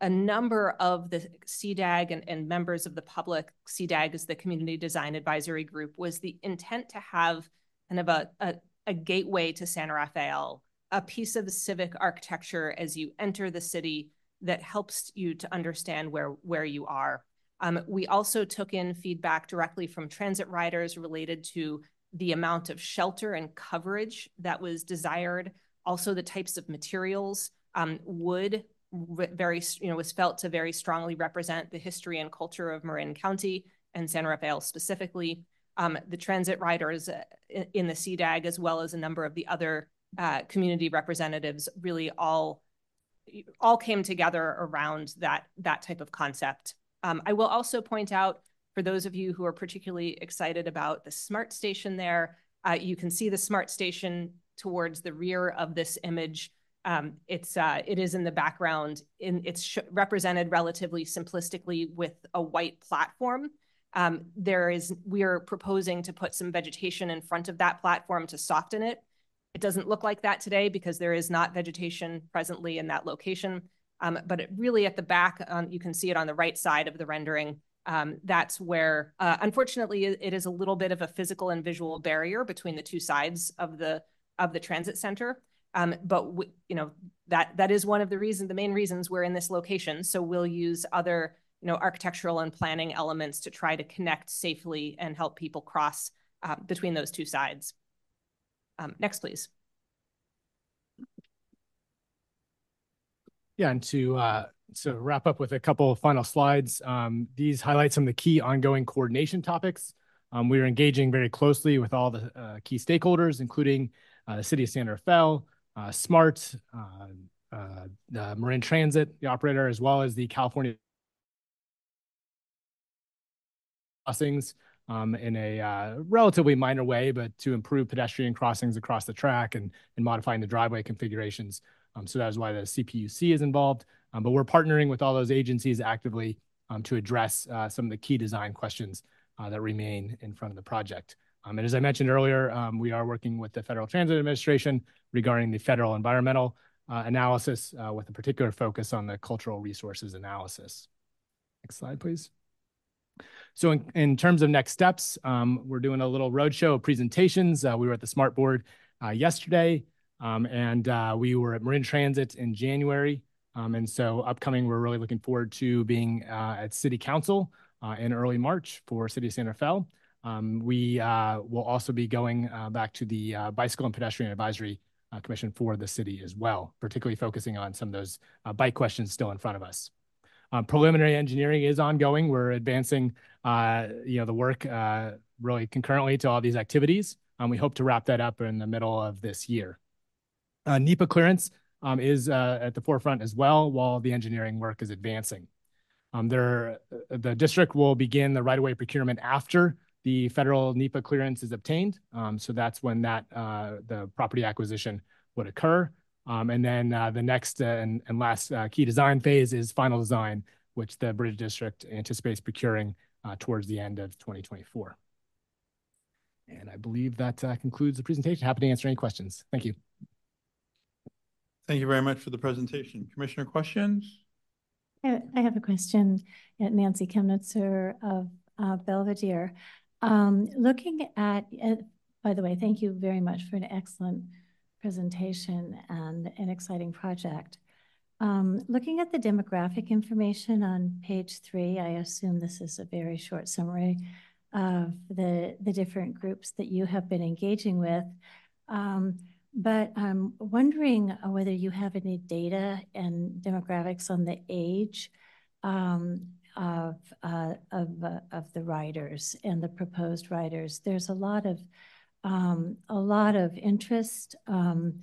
a number of the CDAG and, and members of the public, CDAG is the Community Design Advisory Group, was the intent to have kind of a, a, a gateway to San Rafael, a piece of civic architecture as you enter the city that helps you to understand where, where you are. Um, we also took in feedback directly from transit riders related to the amount of shelter and coverage that was desired, also the types of materials. Um, wood very, you know, was felt to very strongly represent the history and culture of Marin County and San Rafael specifically. Um, the transit riders uh, in the CDAG, as well as a number of the other uh, community representatives, really all all came together around that that type of concept. Um, I will also point out for those of you who are particularly excited about the smart station there, uh, you can see the smart station towards the rear of this image. Um, it's uh, it is in the background. In it's represented relatively simplistically with a white platform. Um, there is we are proposing to put some vegetation in front of that platform to soften it. It doesn't look like that today because there is not vegetation presently in that location. Um, but really at the back, um, you can see it on the right side of the rendering. Um, that's where, uh, unfortunately, it is a little bit of a physical and visual barrier between the two sides of the of the transit center. Um, but you know that that is one of the reasons, the main reasons we're in this location. So we'll use other you know architectural and planning elements to try to connect safely and help people cross uh, between those two sides. Um, next, please. Yeah, and to uh, to wrap up with a couple of final slides, um, these highlight some of the key ongoing coordination topics. Um, we are engaging very closely with all the uh, key stakeholders, including uh, the City of San Rafael, uh, SMART, uh, uh, Marin Transit, the operator, as well as the California crossings um, in a uh, relatively minor way, but to improve pedestrian crossings across the track and, and modifying the driveway configurations. Um, so that is why the CPUC is involved. Um, but we're partnering with all those agencies actively um, to address uh, some of the key design questions uh, that remain in front of the project. Um, and as I mentioned earlier, um, we are working with the Federal Transit Administration regarding the federal environmental uh, analysis uh, with a particular focus on the cultural resources analysis. Next slide, please. So in, in terms of next steps, um, we're doing a little roadshow of presentations. Uh, we were at the Smart Board uh, yesterday, um, and uh, we were at Marin Transit in January. Um, and so upcoming, we're really looking forward to being uh, at City Council in early March for City of San Rafael. Um, we uh, will also be going uh, back to the uh, Bicycle and Pedestrian Advisory uh, Commission for the city as well, particularly focusing on some of those uh, bike questions still in front of us. Um, preliminary engineering is ongoing. We're advancing, you know, the work really concurrently to all these activities. Um, we hope to wrap that up in the middle of this year. NEPA clearance um, is at the forefront as well, while the engineering work is advancing. Um, there, the district will begin the right-of-way procurement after the federal NEPA clearance is obtained. Um, so that's when that uh, the property acquisition would occur. Um, and then uh, the next uh, and, and last uh, key design phase is final design, which the Bridge District anticipates procuring uh, towards the end of 2024. And I believe that uh, concludes the presentation. Happy to answer any questions. Thank you. Thank you very much for the presentation. Commissioner questions? I I have a question at Nancy Kemnitzer of uh, Belvedere. Um, Looking at, uh, by the way, thank you very much for an excellent presentation and an exciting project. Um, Looking at the demographic information on page three, I assume this is a very short summary of the, the different groups that you have been engaging with. Um, but I'm wondering whether you have any data and demographics on the age um, of uh, of uh, of the riders and the proposed riders. There's a lot of um, a lot of interest um,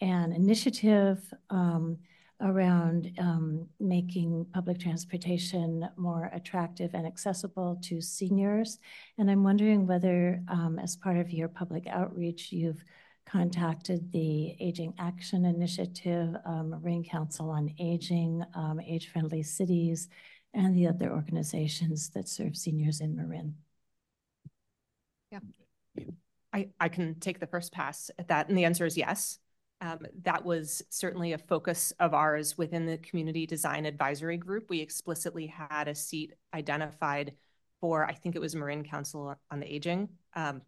and initiative um, around um, making public transportation more attractive and accessible to seniors. And I'm wondering whether, um, as part of your public outreach, you've contacted the Aging Action Initiative, um, Council on Aging, um, Age Friendly Cities, and the other organizations that serve seniors in Marin. Yeah. I, I can take the first pass at that, and the answer is yes. Um, that was certainly a focus of ours within the Community Design Advisory Group. We explicitly had a seat identified for, I think it was Marin Council on the Aging. Um,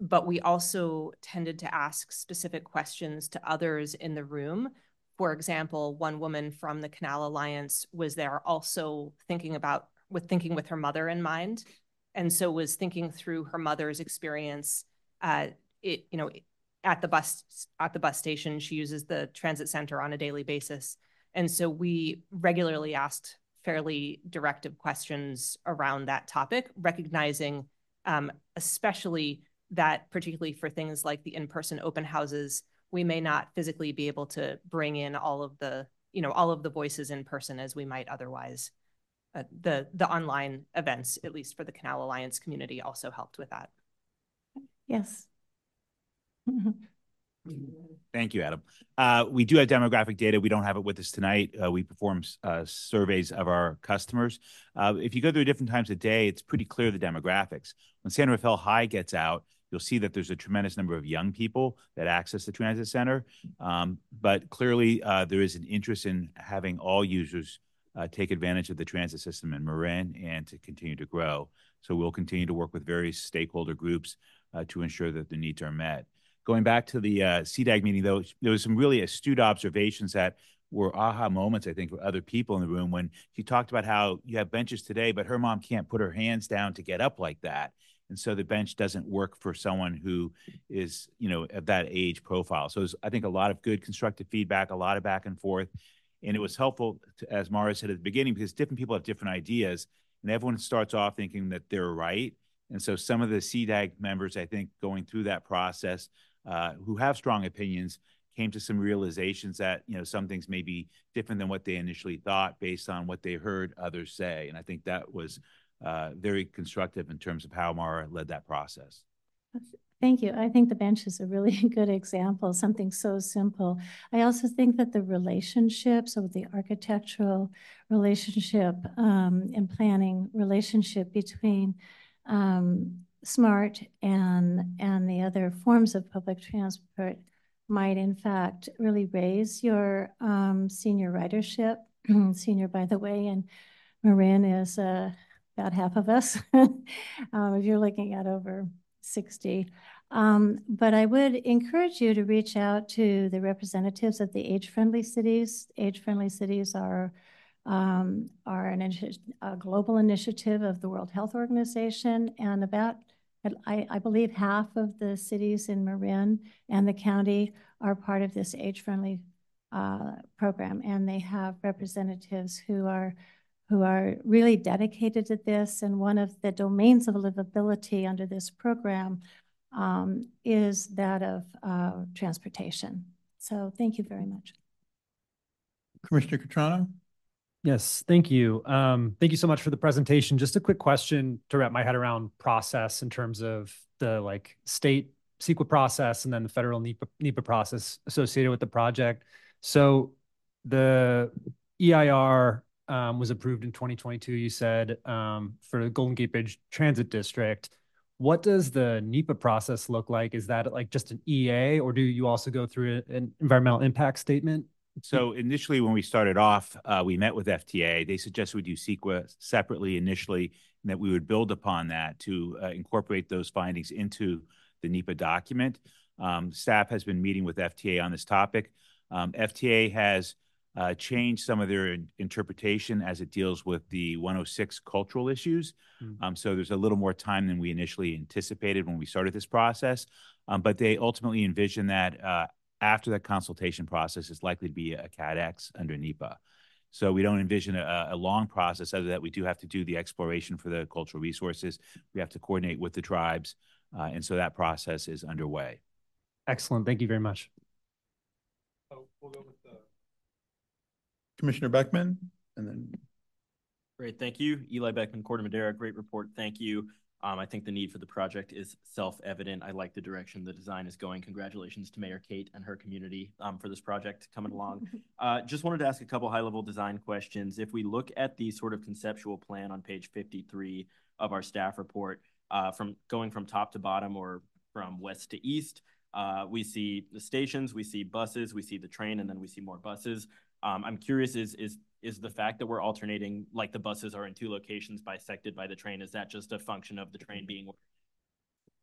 but we also tended to ask specific questions to others in the room. For example, one woman from the Canal Alliance was there also thinking about with thinking with her mother in mind, and so was thinking through her mother's experience. Uh, it you know at the bus at the bus station, she uses the transit center on a daily basis, and so we regularly asked fairly directive questions around that topic, recognizing um, especially that particularly for things like the in-person open houses, we may not physically be able to bring in all of the, you know, all of the voices in person as we might otherwise. Uh, the the online events, at least for the Canal Alliance community, also helped with that. Yes. (laughs) Thank you, Adam. Uh, we do have demographic data. We don't have it with us tonight. Uh, we perform uh, surveys of our customers. Uh, if you go through different times of day, it's pretty clear the demographics. When San Rafael High gets out, you'll see that there's a tremendous number of young people that access the transit center. Um, but clearly, uh, there is an interest in having all users uh, take advantage of the transit system in Marin and to continue to grow. So we'll continue to work with various stakeholder groups uh, to ensure that the needs are met. Going back to the uh, CDAG meeting, though, there was some really astute observations that were aha moments, I think, for other people in the room when she talked about how you have benches today, but her mom can't put her hands down to get up like that and so the bench doesn't work for someone who is you know of that age profile. So i think a lot of good constructive feedback a lot of back and forth. And it was helpful to, as mara said at the beginning because different people have different ideas and everyone starts off thinking that they're right. And so some of the cdag members i think going through that process uh, who have strong opinions came to some realizations that you know some things may be different than what they initially thought based on what they heard others say. And i think that was uh, very constructive in terms of how Mara led that process. Thank you. I think the bench is a really (laughs) good example, something so simple. I also think that the relationships of the architectural relationship um, and planning relationship between um, SMART and, and the other forms of public transport might in fact really raise your um, senior ridership. (clears throat) senior, by the way, and Marin is a about half of us, (laughs) um, if you're looking at over 60. Um, but I would encourage you to reach out to the representatives of the age-friendly cities. Age-friendly cities are um, are an a global initiative of the World Health Organization, and about I, I, believe half of the cities in Marin and the county are part of this age-friendly uh, program, and they have representatives who are who are really dedicated to this. And one of the domains of livability under this program um, is that of uh, transportation. So thank you very much. Commissioner Cutrano? Yes, thank you. Um, thank you so much for the presentation. Just a quick question to wrap my head around process in terms of the like state CEQA process and then the federal NEPA, NEPA process associated with the project. So the EIR was approved in 2022, you said, um, for the Golden Gate Bridge Transit District. what does the NEPA process look like? Is that like just an EA or do you also go through an environmental impact statement? So initially, when we started off, uh, we met with FTA. They suggested we do CEQA separately initially, and that we would build upon that to uh, incorporate those findings into the NEPA document. Um, staff has been meeting with FTA on this topic. Um, FTA has uh, changed some of their interpretation as it deals with the 106 cultural issues. Mm. Um, so there's a little more time than we initially anticipated when we started this process. Um, but they ultimately envision that uh, after that consultation process is likely to be a CatEx under NEPA. So we don't envision a, a, long process other that we do have to do the exploration for the cultural resources. We have to coordinate with the tribes. Uh, and so that process is underway. Excellent. Thank you very much. Oh, we'll go with the Commissioner Beckman and then. Great. Thank you. Eli Beckman, Corte Madera. Great report. Thank you. Um, I think the need for the project is self-evident. I like the direction the design is going. Congratulations to Mayor Kate and her community um, for this project coming along. (laughs) Uh, just wanted to ask a couple high-level design questions. If we look at the sort of conceptual plan on page 53 of our staff report, uh, from going from top to bottom or from west to east, uh, we see the stations, we see buses, we see the train, and then we see more buses. Um, I'm curious, is is is the fact that we're alternating, like the buses are in two locations bisected by the train, is that just a function of the train being?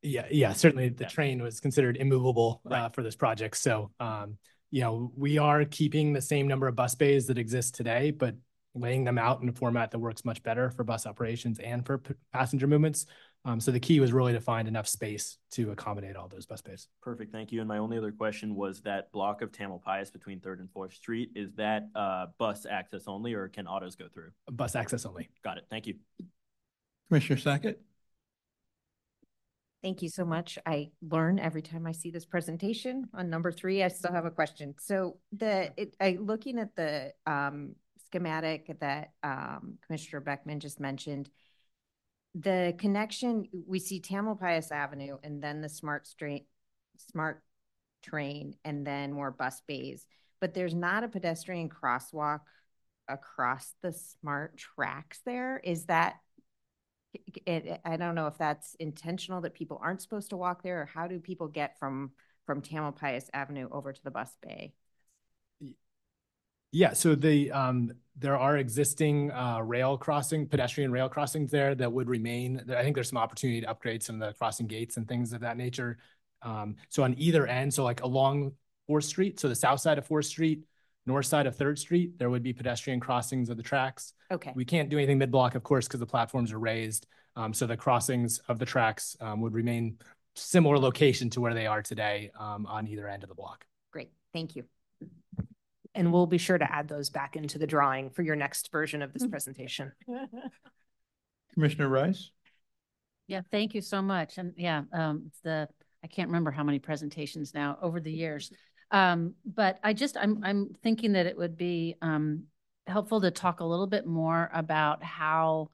Yeah, yeah, certainly the yeah. train was considered immovable right. uh, for this project. So, um, you know, we are keeping the same number of bus bays that exist today, but laying them out in a format that works much better for bus operations and for passenger movements. Um, so the key was really to find enough space to accommodate all those bus bays. Perfect, thank you. And my only other question was that block of Tamalpais between Third and Fourth Street. Is that uh, bus access only, or can autos go through? Bus access only. Got it. Thank you. Commissioner Sackett. Thank you so much. I learn every time I see this presentation. On number three, I still have a question. So the it, I looking at the um, schematic that um, Commissioner Beckman just mentioned the connection, we see Tamalpais Avenue and then the smart street smart train and then more bus bays, but there's not a pedestrian crosswalk across the smart tracks there. Is that, it, I don't know if that's intentional that people aren't supposed to walk there or how do people get from, from Tamalpais Avenue over to the bus bay? Yeah, so the um, there are existing uh, rail crossing, pedestrian rail crossings there that would remain. I think there's some opportunity to upgrade some of the crossing gates and things of that nature. Um, so on either end, so like along Fourth Street, so the south side of Fourth Street, north side of Third Street, there would be pedestrian crossings of the tracks. Okay. We can't do anything mid-block, of course, because the platforms are raised. Um, so the crossings of the tracks um, would remain similar location to where they are today um, on either end of the block. Great, thank you. And we'll be sure to add those back into the drawing for your next version of this Mm-hmm. presentation. (laughs) Commissioner Rice. Yeah, thank you so much. And yeah, um, the, I can't remember how many presentations now over the years. Um, but I just, I'm, I'm thinking that it would be, um, helpful to talk a little bit more about how,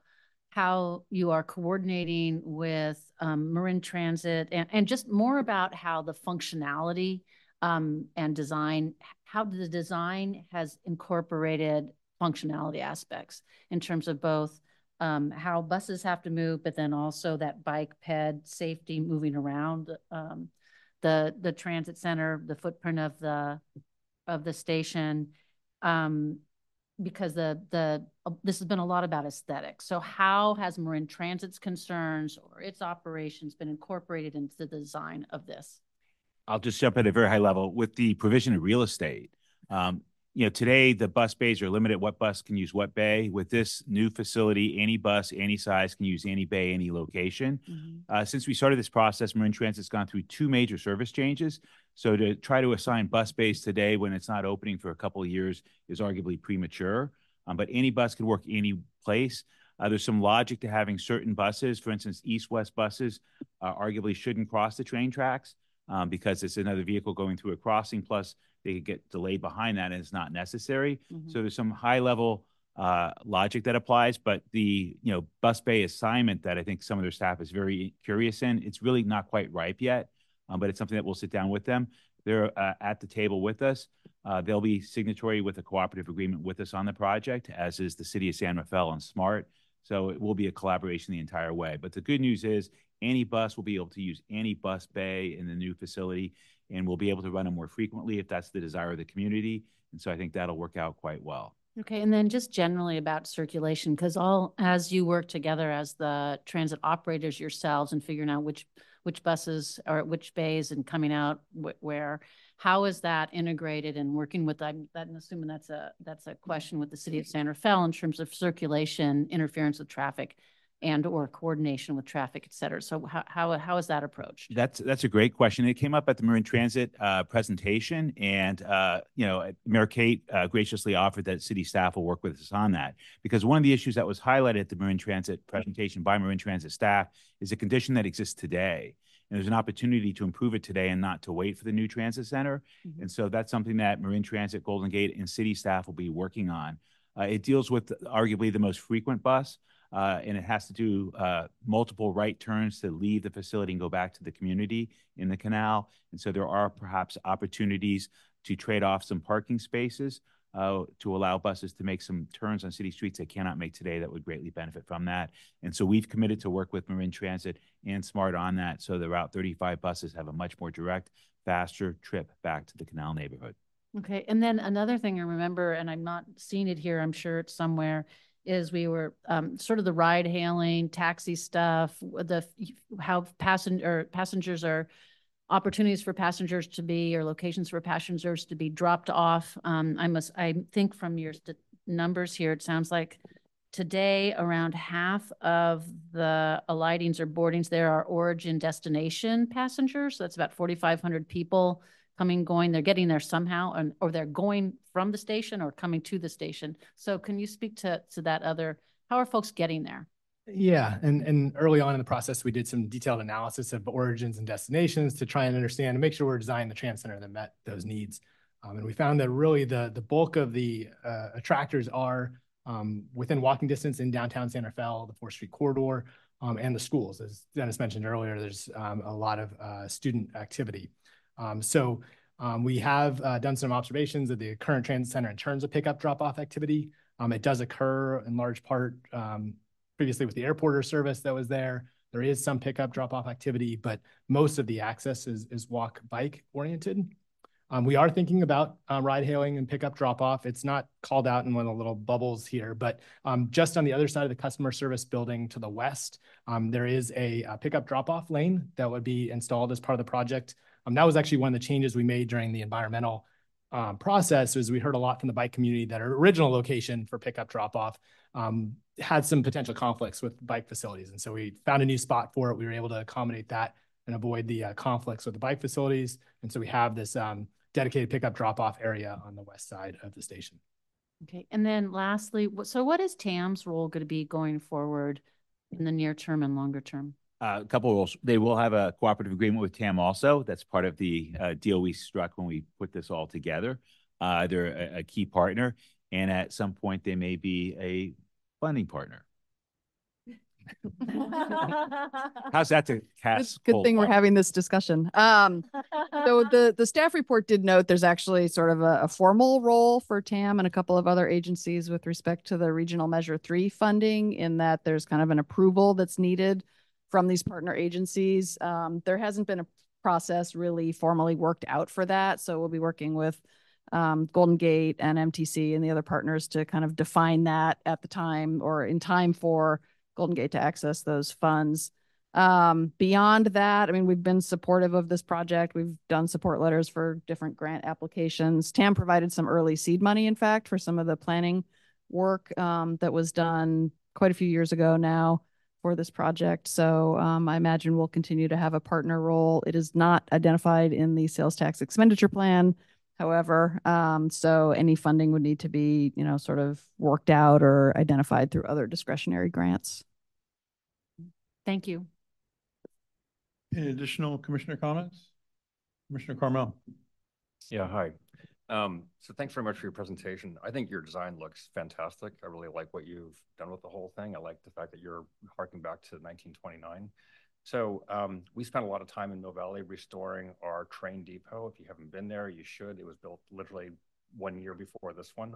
how you are coordinating with, um, Marin Transit and, and just more about how the functionality, um, and design, how the design has incorporated functionality aspects in terms of both um, how buses have to move, but then also that bike ped safety moving around um, the the transit center, the footprint of the of the station, um, because the the uh, this has been a lot about aesthetics. So how has Marin Transit's concerns or its operations been incorporated into the design of this? I'll just jump at a very high level with the provision of real estate. Um, you know, today the bus bays are limited. What bus can use what bay? With this new facility, any bus, any size can use any bay, any location. Mm-hmm. Uh, since we started this process, Marin Transit's gone through two major service changes. So to try to assign bus bays today when it's not opening for a couple of years is arguably premature. Um, but any bus can work any place. Uh, there's some logic to having certain buses, for instance, east-west buses, uh, arguably shouldn't cross the train tracks um, because it's another vehicle going through a crossing. Plus, they could get delayed behind that, and it's not necessary. Mm-hmm. So there's some high level uh, logic that applies, but the you know bus bay assignment that I think some of their staff is very curious in, it's really not quite ripe yet. Um, but it's something that we'll sit down with them. They're uh, at the table with us. Uh, they'll be signatory with a cooperative agreement with us on the project, as is the city of San Rafael and Smart. So it will be a collaboration the entire way. But the good news is Any bus will be able to use any bus bay in the new facility, and we'll be able to run them more frequently if that's the desire of the community. And so I think that'll work out quite well. Okay, and then just generally about circulation, because all, as you work together as the transit operators yourselves and figuring out which, which buses or at which bays and coming out wh- where, how is that integrated and working with, I'm, I'm assuming that's a, that's a question with the city of San Rafael in terms of circulation, interference with traffic and or coordination with traffic, et cetera. So how, how, how is that approached? That's that's a great question. It came up at the Marin Transit uh, presentation, and uh, you know, Mayor Kate uh, graciously offered that city staff will work with us on that because one of the issues that was highlighted at the Marin Transit presentation by Marin Transit staff is a condition that exists today. And there's an opportunity to improve it today and not to wait for the new transit center. Mhm. And so that's something that Marin Transit, Golden Gate, and city staff will be working on. Uh, it deals with arguably the most frequent bus, uh, and it has to do uh, multiple right turns to leave the facility and go back to the community in the canal. And so there are perhaps opportunities to trade off some parking spaces uh, to allow buses to make some turns on city streets they cannot make today that would greatly benefit from that. And so we've committed to work with Marin Transit and SMART on that so the Route 35 buses have a much more direct, faster trip back to the canal neighborhood. Okay, and then another thing I remember, and I'm not seeing it here, I'm sure it's somewhere, is we were um sort of the ride hailing, taxi stuff, the how passenger passengers are opportunities for passengers to be or locations for passengers to be dropped off. Um, I must, I think from your numbers here, it sounds like today around half of the alightings or boardings there are origin destination passengers. So that's about forty-five hundred people coming, going, they're getting there somehow, and, or they're going from the station or coming to the station. So can you speak to, to that other, how are folks getting there? Yeah, and and early on in the process, we did some detailed analysis of origins and destinations to try and understand and make sure we're designing the trans center that met those needs. Um, and we found that really the the bulk of the uh, attractors are um, within walking distance in downtown San Rafael, the Fourth Street corridor, um, and the schools. As Denis mentioned earlier, there's um, a lot of uh, student activity. Um, so um, we have uh, done some observations of the current transit center in terms of pickup drop-off activity. Um, it does occur in large part previously with the airporter service that was there. There is some pickup drop-off activity, but most of the access is, is walk bike oriented. Um, we are thinking about uh, ride hailing and pickup drop off. It's not called out in one of the little bubbles here, but um, just on the other side of the customer service building to the west, um, there is a, uh pickup drop off lane that would be installed as part of the project. Um, that was actually one of the changes we made during the environmental um, process was we heard a lot from the bike community that our original location for pickup drop off um, had some potential conflicts with bike facilities. And so we found a new spot for it. We were able to accommodate that and avoid the uh, conflicts with the bike facilities. And so we have this um, dedicated pickup drop off area on the west side of the station. Okay, and then lastly, so what is TAM's role going to be going forward in the near term and longer term? Uh, a couple of rules. They will have a cooperative agreement with TAM also. That's part of the uh, deal we struck when we put this all together. Uh, they're a, a key partner, and at some point they may be a funding partner. (laughs) How's that to Good, cast? good thing we're having this discussion. Um, so (laughs) the, the staff report did note there's actually sort of a, a formal role for TAM and a couple of other agencies with respect to the regional measure three funding in that there's kind of an approval that's needed from these partner agencies. Um, there hasn't been a process really formally worked out for that. So we'll be working with um, Golden Gate and MTC and the other partners to kind of define that at the time or in time for Golden Gate to access those funds. Um, beyond that, I mean, we've been supportive of this project. We've done support letters for different grant applications. TAM provided some early seed money, in fact, for some of the planning work um, that was done quite a few years ago now for this project. So um, I imagine we'll continue to have a partner role. It is not identified in the sales tax expenditure plan. However, um, so any funding would need to be, you know, sort of worked out or identified through other discretionary grants. Thank you. Any additional commissioner comments? Commissioner Carmel? Yeah, hi. Um, so thanks very much for your presentation. I think your design looks fantastic. I really like what you've done with the whole thing. I like the fact that you're harking back to nineteen twenty-nine. So um, we spent a lot of time in Mill Valley restoring our train depot. If you haven't been there, you should. It was built literally one year before this one.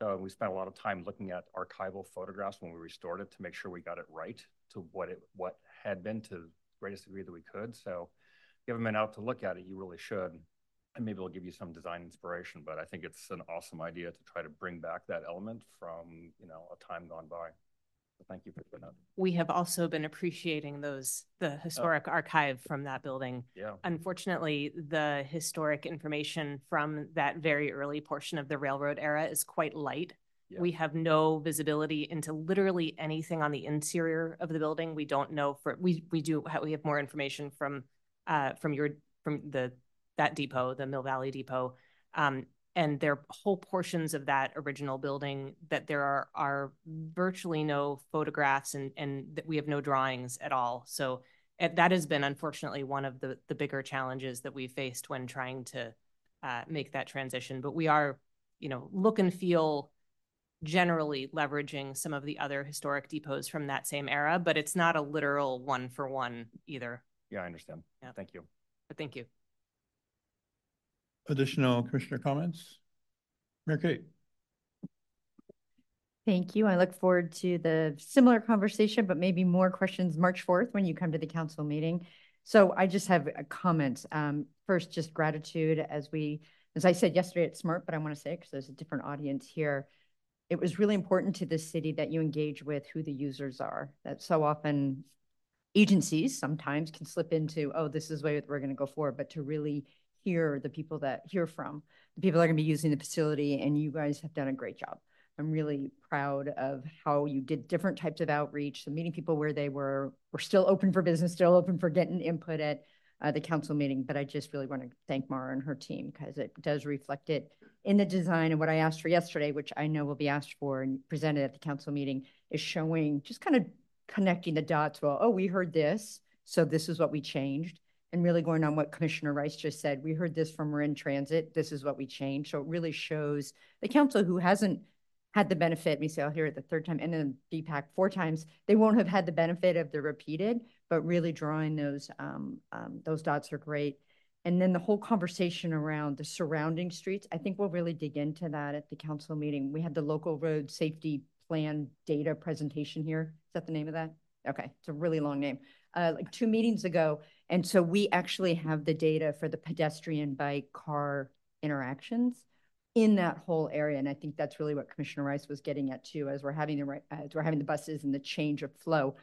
So we spent a lot of time looking at archival photographs when we restored it to make sure we got it right to what it what had been to greatest degree that we could. So if you haven't been out to look at it, you really should. And maybe it'll give you some design inspiration, but I think it's an awesome idea to try to bring back that element from, you know, a time gone by. So thank you for doing that. We have also been appreciating those, the historic archive from that building. Yeah. Unfortunately, the historic information from that very early portion of the railroad era is quite light. Yeah. We have no visibility into literally anything on the interior of the building. We don't know for, we, we do, we have more information from, uh, from your, from the, that depot, the Mill Valley Depot. Um, and there are whole portions of that original building that there are, are virtually no photographs and, and that we have no drawings at all. So that has been unfortunately one of the, the bigger challenges that we faced when trying to uh, make that transition. But we are, you know, look and feel generally leveraging some of the other historic depots from that same era, but it's not a literal one for one either. Yeah, I understand. Yeah. Thank you. But thank you. Additional commissioner comments? Mayor Kate? Thank you. I look forward to the similar conversation, but maybe more questions March 4th when you come to the council meeting. So I just have a comment. Um, first, just gratitude as we, as I said yesterday at SMART, but I want to say, because there's a different audience here, it was really important to the city that you engage with who the users are. That so often agencies sometimes can slip into, oh, this is the way we're going to go forward, but to really hear the people that hear from, the people that are going to be using the facility, and you guys have done a great job. I'm really proud of how you did different types of outreach, so meeting people where they were, We're still open for business, still open for getting input at uh, the council meeting. But I just really want to thank Mara and her team because it does reflect it in the design. And what I asked for yesterday, which I know will be asked for and presented at the council meeting, is showing just kind of connecting the dots. Well, oh, we heard this, so this is what we changed. And really going on what Commissioner Rice just said, we heard this from Marin Transit, this is what we changed. So it really shows the council who hasn't had the benefit, me say I'll hear it the third time, and then DPAC four times, they won't have had the benefit of the repeated, but really drawing those, um, um, those dots are great. And then the whole conversation around the surrounding streets, I think we'll really dig into that at the council meeting. We had the local road safety plan data presentation here. Is that the name of that? Okay, it's a really long name. Uh, like two meetings ago. And so we actually have the data for the pedestrian bike car interactions in that whole area. And I think that's really what Commissioner Rice was getting at too, as we're having the right, as we're having the buses and the change of flow.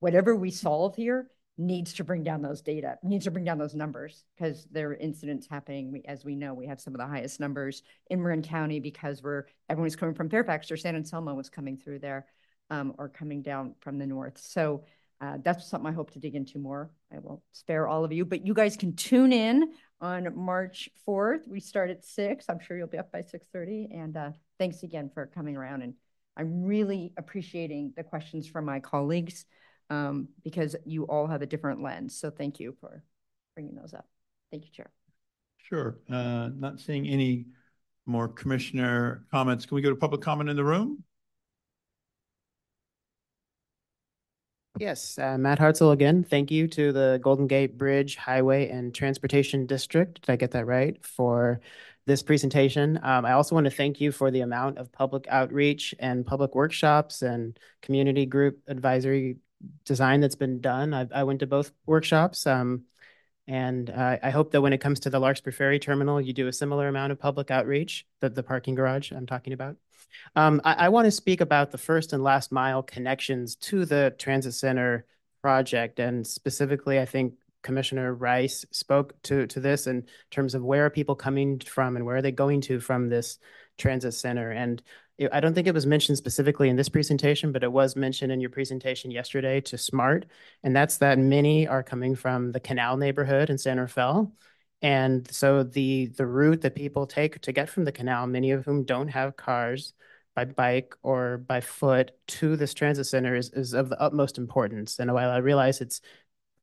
Whatever we solve here needs to bring down those data, needs to bring down those numbers because there are incidents happening. We, as we know, we have some of the highest numbers in Marin County because we're, everyone's coming from Fairfax or San Anselmo was coming through there um, or coming down from the north. So uh, that's something I hope to dig into more. I won't spare all of you, but you guys can tune in on March 4th. We start at 6. I'm sure you'll be up by 6.30. And uh, thanks again for coming around. And I'm really appreciating the questions from my colleagues um, because you all have a different lens. So thank you for bringing those up. Thank you, Chair. Sure. Uh, not seeing any more commissioner comments. Can we go to public comment in the room? Yes, uh, Matt Hartzell again. Thank you to the Golden Gate Bridge Highway and Transportation District. Did I get that right? For this presentation. Um, I also want to thank you for the amount of public outreach and public workshops and community group advisory design that's been done. I, I went to both workshops. Um, and uh, I hope that when it comes to the Larkspur Ferry Terminal, you do a similar amount of public outreach, the, the parking garage I'm talking about. Um, I, I want to speak about the first and last mile connections to the transit center project. And specifically, I think Commissioner Rice spoke to, to this in terms of where are people coming from and where are they going to from this transit center. And I don't think it was mentioned specifically in this presentation, but it was mentioned in your presentation yesterday to SMART. And that's that many are coming from the Canal neighborhood in San Rafael. And so the the route that people take to get from the canal, many of whom don't have cars by bike or by foot to this transit center is, is of the utmost importance. And while I realize it's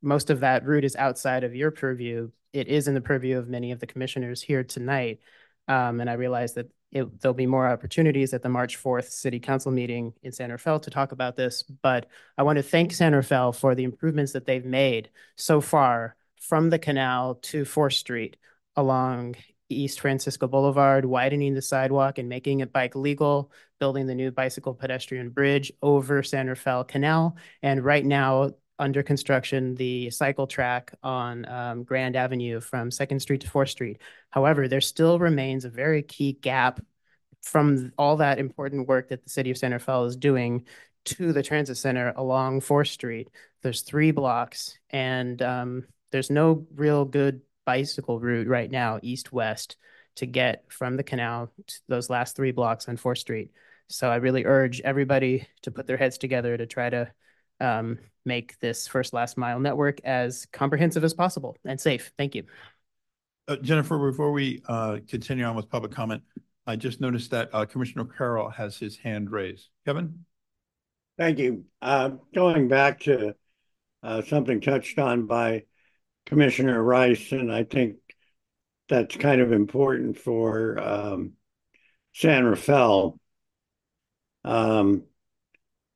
most of that route is outside of your purview, it is in the purview of many of the commissioners here tonight. Um, and I realize that it, there'll be more opportunities at the March 4th City Council meeting in San Rafael to talk about this. But I want to thank San Rafael for the improvements that they've made so far from the canal to 4th Street along East Francisco Boulevard, widening the sidewalk and making it bike legal, building the new bicycle pedestrian bridge over San Rafael Canal. And right now, under construction the cycle track on um, Grand Avenue from Second Street to Fourth Street. However, there still remains a very key gap from all that important work that the city of San Rafael is doing to the transit center along Fourth Street. There's three blocks and um, there's no real good bicycle route right now, east-west, to get from the canal to those last three blocks on Fourth Street. So I really urge everybody to put their heads together to try to um, make this first last mile network as comprehensive as possible and safe. Thank you. Uh, Jennifer, before we uh, continue on with public comment, I just noticed that uh, Commissioner Carroll has his hand raised. Kevin? Thank you. Uh, going back to uh, something touched on by Commissioner Rice, and I think that's kind of important for um, San Rafael. Um,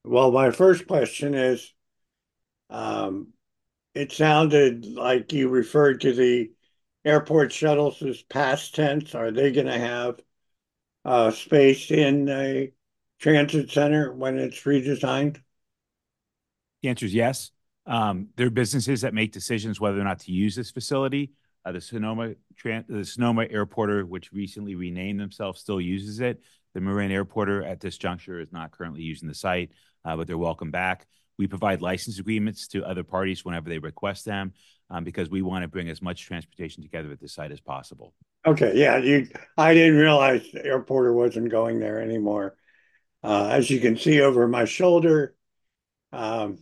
well, my first question is, um, it sounded like you referred to the airport shuttles as past tense. Are they going to have uh, space in a transit center when it's redesigned? The answer is yes. Um, there are businesses that make decisions whether or not to use this facility. Uh, the Sonoma, the Sonoma Airporter, which recently renamed themselves, still uses it. The Marin Airporter at this juncture is not currently using the site, uh, but they're welcome back. We provide license agreements to other parties whenever they request them um, because we want to bring as much transportation together at the site as possible. Okay, yeah, you. I didn't realize the airporter wasn't going there anymore. Uh, as you can see over my shoulder, um,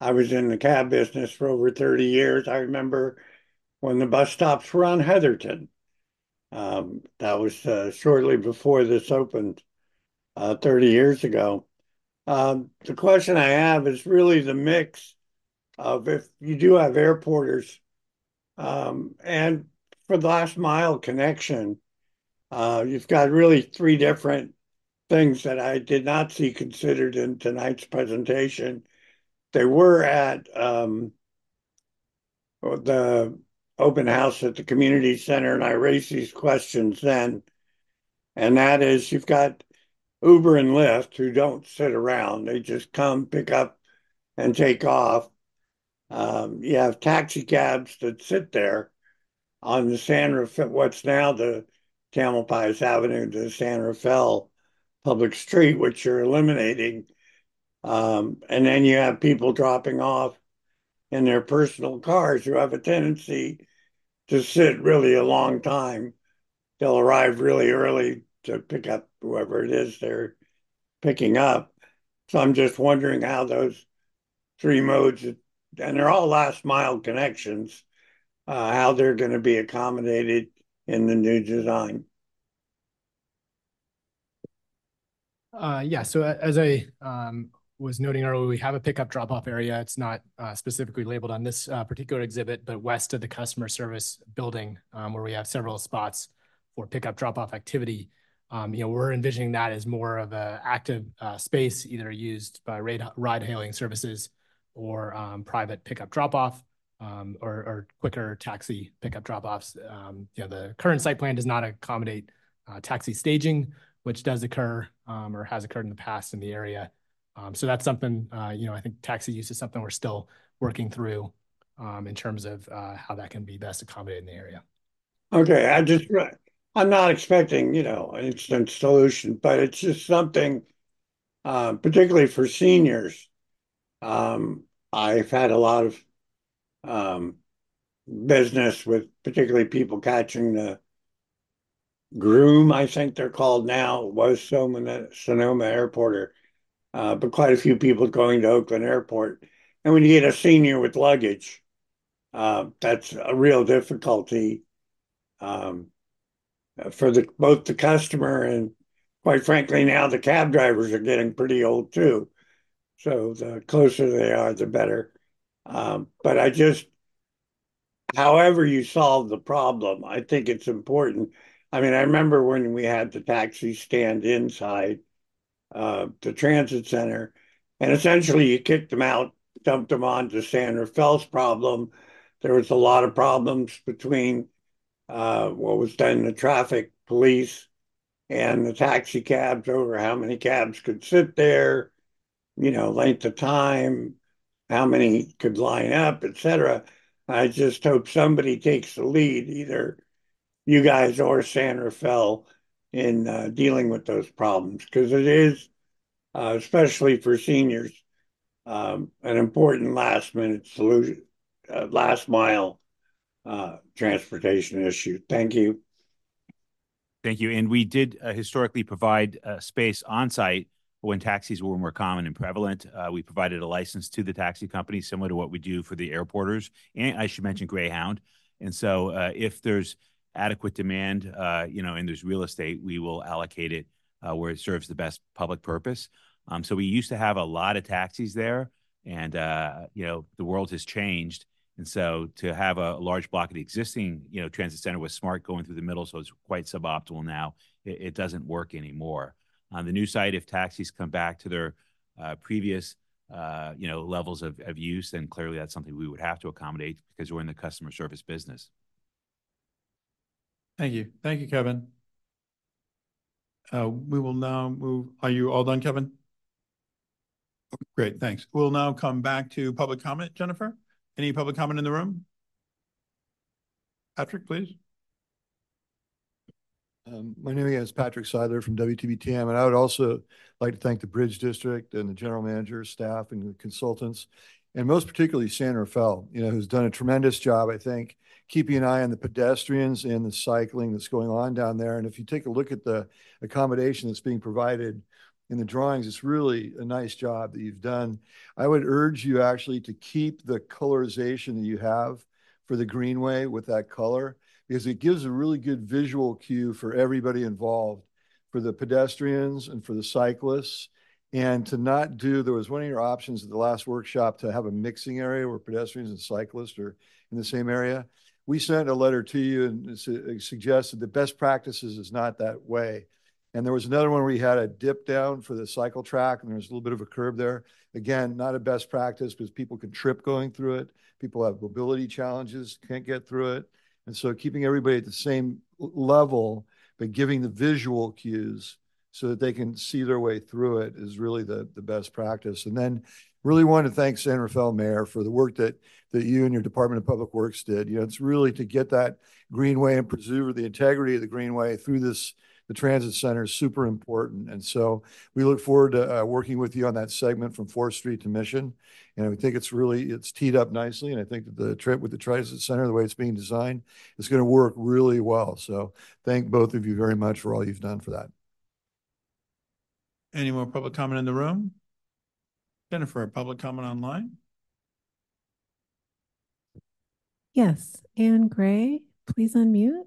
I was in the cab business for over 30 years. I remember when the bus stops were on Hetherton. Um, that was uh, shortly before this opened uh, 30 years ago. Um, the question I have is really the mix of if you do have airporters um, and for the last mile connection, uh, you've got really three different things that I did not see considered in tonight's presentation. They were at um, the open house at the community center, and I raised these questions then. And that is, you've got Uber and Lyft who don't sit around; they just come, pick up, and take off. Um, you have taxi cabs that sit there on the San Rafael, what's now the Tamalpais Avenue to San Rafael public street, which you're eliminating. Um, and then you have people dropping off in their personal cars who have a tendency to sit really a long time. They'll arrive really early to pick up whoever it is they're picking up. So I'm just wondering how those three modes, and they're all last mile connections, uh, how they're going to be accommodated in the new design. Uh, yeah, so as I um, was noting earlier, we have a pickup drop-off area. It's not uh, specifically labeled on this uh, particular exhibit, but west of the customer service building, um, where we have several spots for pickup drop-off activity. Um, you know, we're envisioning that as more of an active uh, space, either used by ride-hailing services or um, private pickup drop-off, um, or, or quicker taxi pickup drop-offs. Um, you know, the current site plan does not accommodate uh, taxi staging, which does occur um, or has occurred in the past in the area. Um, so that's something, uh, you know, I think taxi use is something we're still working through um, in terms of uh, how that can be best accommodated in the area. Okay, I just, I'm not expecting, you know, an instant solution, but it's just something, uh, particularly for seniors. Um, I've had a lot of um, business with particularly people catching the Groome, I think they're called now, was Sonoma, Sonoma Airporter uh, but quite a few people going to Oakland Airport. And when you get a senior with luggage, uh, that's a real difficulty um, for the both the customer and, quite frankly, now the cab drivers are getting pretty old too. So the closer they are, the better. Um, but I just, however you solve the problem, I think it's important. I mean, I remember when we had the taxi stand inside uh, the transit center, and essentially you kicked them out, dumped them onto San Rafael's problem. There was a lot of problems between uh, what was then the traffic police and the taxi cabs over how many cabs could sit there, you know, length of time, how many could line up, etc. I just hope somebody takes the lead, either you guys or San Rafael, in uh, dealing with those problems because it is, uh, especially for seniors, um, an important last minute solution, uh, last mile uh, transportation issue. Thank you. Thank you. And we did uh, historically provide uh, space on site when taxis were more common and prevalent. We provided a license to the taxi company, similar to what we do for the airporters. And I should mention Greyhound. And so if there's adequate demand, uh, you know, and there's real estate, we will allocate it uh, where it serves the best public purpose. Um, so we used to have a lot of taxis there, and uh, you know, the world has changed. And so to have a, large block of the existing, you know, transit center with smart going through the middle, so it's quite suboptimal now. It, it doesn't work anymore. On the new site, if taxis come back to their uh, previous, uh, you know, levels of, of use, then clearly that's something we would have to accommodate because we're in the customer service business. Thank you. Thank you, Kevin. Uh, we will now move. Are you all done, Kevin? Great, thanks. We'll now come back to public comment. Jennifer, any public comment in the room? Patrick, please. Um, my name is Patrick Seidler from WTBTM, and I would also like to thank the Bridge District and the general manager, staff, and the consultants, and most particularly San Rafael, you know, who's done a tremendous job, I think, keeping an eye on the pedestrians and the cycling that's going on down there. And if you take a look at the accommodation that's being provided in the drawings, it's really a nice job that you've done. I would urge you actually to keep the colorization that you have for the greenway with that color because it gives a really good visual cue for everybody involved, for the pedestrians and for the cyclists. And to not do, there was one of your options at the last workshop to have a mixing area where pedestrians and cyclists are in the same area we sent a letter to you and suggested the best practices is not that way. And there was another one where we had a dip down for the cycle track and there was a little bit of a curb there. Again, not a best practice because people can trip going through it. People have mobility challenges, can't get through it. And so keeping everybody at the same level, but giving the visual cues so that they can see their way through it is really the, the best practice. And then really want to thank San Rafael Mayor for the work that that you and your Department of Public Works did. You know, it's really to get that greenway and preserve the integrity of the greenway through this the transit center is super important. And so we look forward to uh, working with you on that segment from 4th Street to Mission. And we think it's really, it's teed up nicely. And I think that the trip with the transit center, the way it's being designed, is going to work really well. So thank both of you very much for all you've done for that. Any more public comment in the room? Jennifer, public comment online? Yes, Anne Gray, please unmute.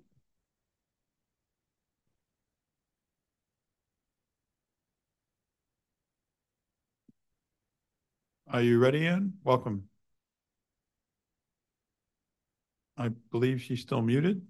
Are you ready, Anne? Welcome. I believe she's still muted.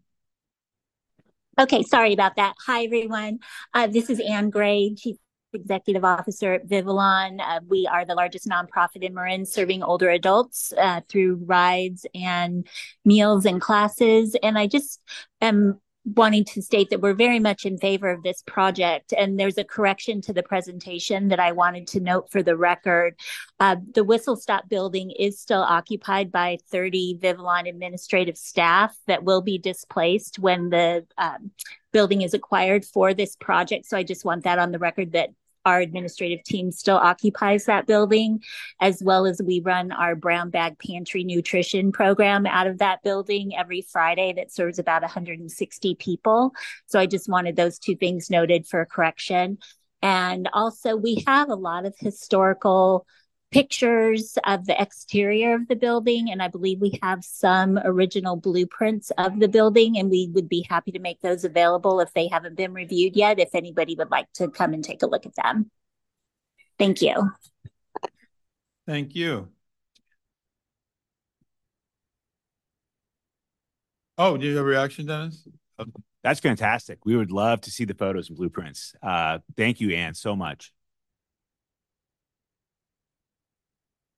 Okay, sorry about that. Hi, everyone. Uh, this is Anne Gray, Chief executive officer at Vivalon. Uh, we are the largest nonprofit in Marin serving older adults uh, through rides and meals and classes. And I just am wanting to state that we're very much in favor of this project. And there's a correction to the presentation that I wanted to note for the record. Uh, the Whistle Stop building is still occupied by 30 Vivalon administrative staff that will be displaced when the um, building is acquired for this project. So I just want that on the record that our administrative team still occupies that building, as well as we run our brown bag pantry nutrition program out of that building every Friday that serves about 160 people. So I just wanted those two things noted for correction. And also, we have a lot of historical pictures of the exterior of the building. And I believe we have some original blueprints of the building, and we would be happy to make those available if they haven't been reviewed yet, if anybody would like to come and take a look at them. Thank you. Thank you. Oh, do you have a reaction, Denis? That's fantastic. We would love to see the photos and blueprints. Uh, thank you, Anne, so much.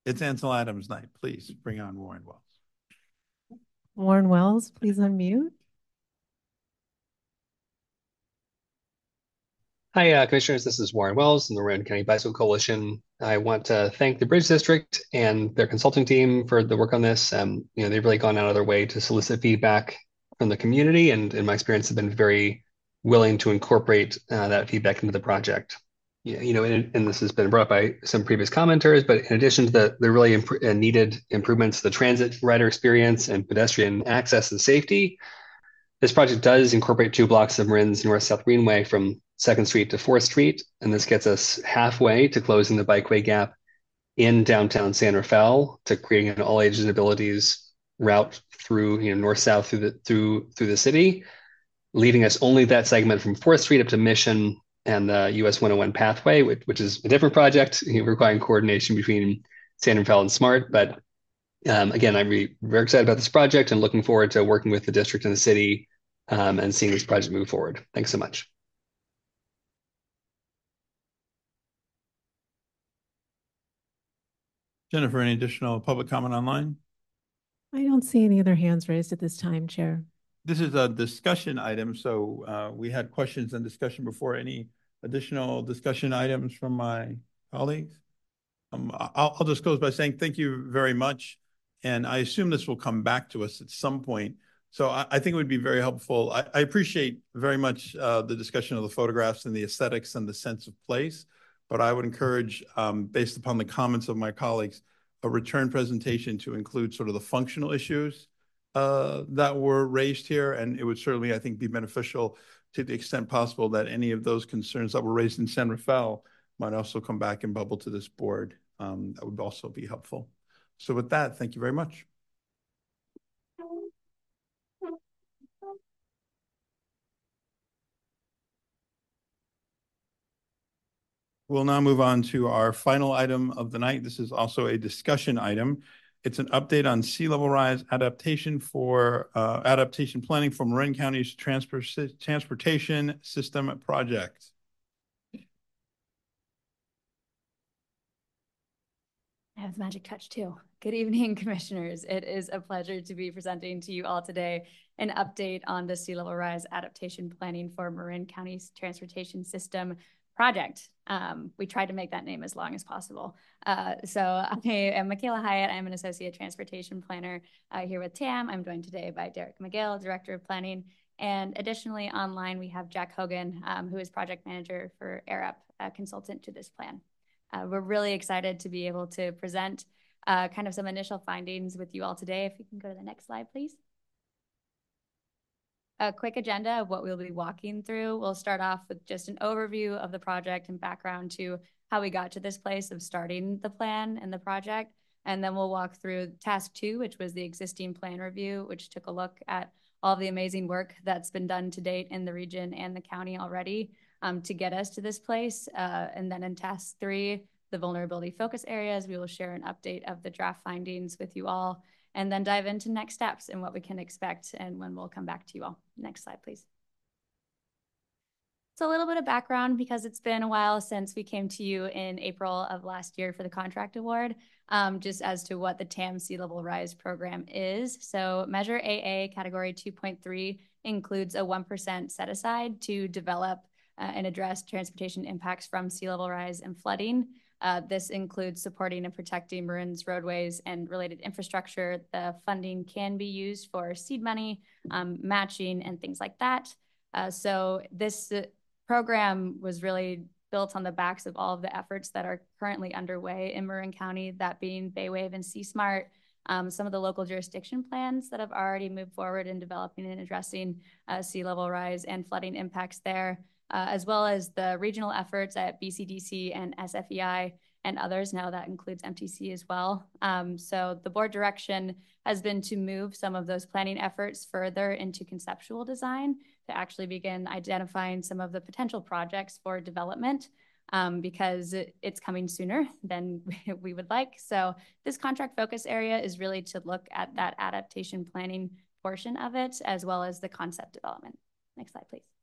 It's Ansel Adams night. Please bring on Warren Wells. Warren Wells, please unmute. Hi, uh, Commissioners. This is Warren Wells from the Marin County Bicycle Coalition. I want to thank the Bridge District and their consulting team for the work on this. Um, you know, they've really gone out of their way to solicit feedback from the community, and in my experience, have been very willing to incorporate uh, that feedback into the project. You know, and, and, this has been brought by some previous commenters, but in addition to the, the really imp uh, needed improvements to the transit rider experience and pedestrian access and safety, this project does incorporate two blocks of Marin's North-South Greenway from 2nd Street to 4th Street, and this gets us halfway to closing the bikeway gap in downtown San Rafael to creating an all ages and abilities route through you know north-south through the through through the city, leaving us only that segment from 4th Street up to Mission and the US 101 pathway, which, which is a different project requiring coordination between San Rafael and SMART. But um, again, I'm re- very excited about this project and looking forward to working with the district and the city um, and seeing this project move forward. Thanks so much. Jennifer, any additional public comment online? I don't see any other hands raised at this time, Chair. This is a discussion item, so uh, we had questions and discussion before. Any additional discussion items from my colleagues? Um, I'll, I'll just close by saying thank you very much. And I assume this will come back to us at some point. So I, I think it would be very helpful. I, I appreciate very much uh, the discussion of the photographs and the aesthetics and the sense of place. But I would encourage, um, based upon the comments of my colleagues, a return presentation to include sort of the functional issues uh, that were raised here. And it would certainly, I think, be beneficial to the extent possible that any of those concerns that were raised in San Rafael might also come back and bubble to this board. Um, that would also be helpful. So with that, thank you very much. We'll now move on to our final item of the night. This is also a discussion item. It's an update on sea level rise adaptation for uh, adaptation planning for Marin County's transport transportation system project. I have the magic touch too. Good evening, (laughs) commissioners. It is a pleasure to be presenting to you all today an update on the sea level rise adaptation planning for Marin County's transportation system project. Um, we tried to make that name as long as possible. Uh, so I am Michaela Hyatt. I'm an associate transportation planner uh, here with TAM. I'm joined today by Derek McGill, director of planning. And additionally, online, we have Jack Hogan, um, who is project manager for Arup, a consultant to this plan. Uh, we're really excited to be able to present uh, kind of some initial findings with you all today. If you can go to the next slide, please a quick agenda of what we'll be walking through. We'll start off with just an overview of the project and background to how we got to this place of starting the plan and the project. And then we'll walk through task two, which was the existing plan review, which took a look at all the amazing work that's been done to date in the region and the county already um, to get us to this place. Uh, and then in task three, the vulnerability focus areas, we will share an update of the draft findings with you all and then dive into next steps and what we can expect and when we'll come back to you all. Next slide, please. So a little bit of background because it's been a while since we came to you in April of last year for the contract award, um, just as to what the TAM Sea Level Rise program is. So Measure AA Category 2.3 includes a 1% set aside to develop uh, and address transportation impacts from sea level rise and flooding. Uh, this includes supporting and protecting Marin's roadways and related infrastructure. The funding can be used for seed money, um, matching, and things like that. Uh, so this uh, program was really built on the backs of all of the efforts that are currently underway in Marin County, that being Baywave and C-SMART, um, some of the local jurisdiction plans that have already moved forward in developing and addressing uh, sea level rise and flooding impacts there uh, as well as the regional efforts at BCDC and SFEI and others. Now that includes MTC as well. Um, so the board direction has been to move some of those planning efforts further into conceptual design to actually begin identifying some of the potential projects for development um, because it's coming sooner (laughs) than (laughs) we would like. So this contract focus area is really to look at that adaptation planning portion of it as well as the concept development. Next slide, please.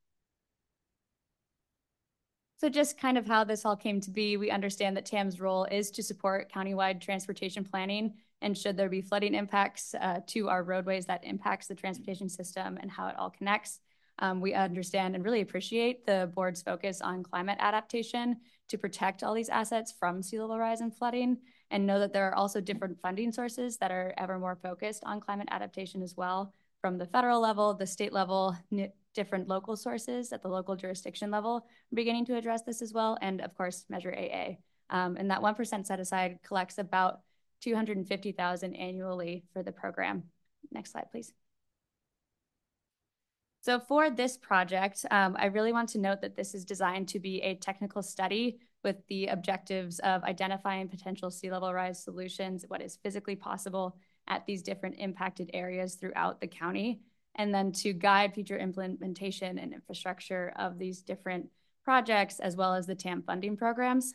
So just kind of how this all came to be, we understand that TAM's role is to support countywide transportation planning and should there be flooding impacts uh, to our roadways that impacts the transportation system and how it all connects. Um, we understand and really appreciate the board's focus on climate adaptation to protect all these assets from sea level rise and flooding, and know that there are also different funding sources that are ever more focused on climate adaptation as well, from the federal level, the state level, different local sources at the local jurisdiction level, beginning to address this as well, and of course, Measure AA. Um, and that 1% set aside collects about 250,000 annually for the program. Next slide, please. So for this project, um, I really want to note that this is designed to be a technical study with the objectives of identifying potential sea level rise solutions, what is physically possible at these different impacted areas throughout the county, and then to guide future implementation and infrastructure of these different projects, as well as the TAM funding programs.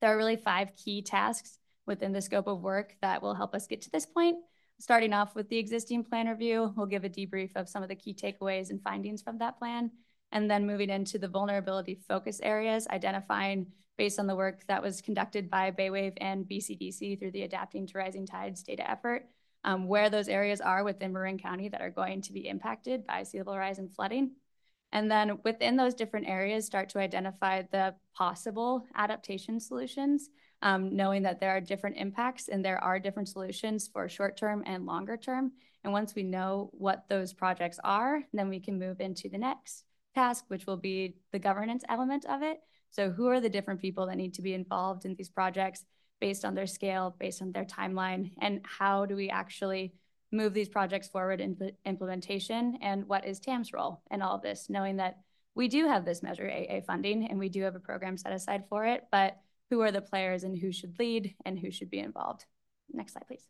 There are really five key tasks within the scope of work that will help us get to this point. Starting off with the existing plan review, we'll give a debrief of some of the key takeaways and findings from that plan. And then moving into the vulnerability focus areas, identifying based on the work that was conducted by Baywave and BCDC through the Adapting to Rising Tides data effort, um, where those areas are within Marin County that are going to be impacted by sea level rise and flooding. And then within those different areas, start to identify the possible adaptation solutions um, knowing that there are different impacts and there are different solutions for short term and longer term. And once we know what those projects are, then we can move into the next task, which will be the governance element of it. So who are the different people that need to be involved in these projects based on their scale, based on their timeline, and how do we actually move these projects forward in implementation and what is TAM's role in all of this, knowing that we do have this Measure AA funding and we do have a program set aside for it, but who are the players and who should lead and who should be involved. Next slide, please.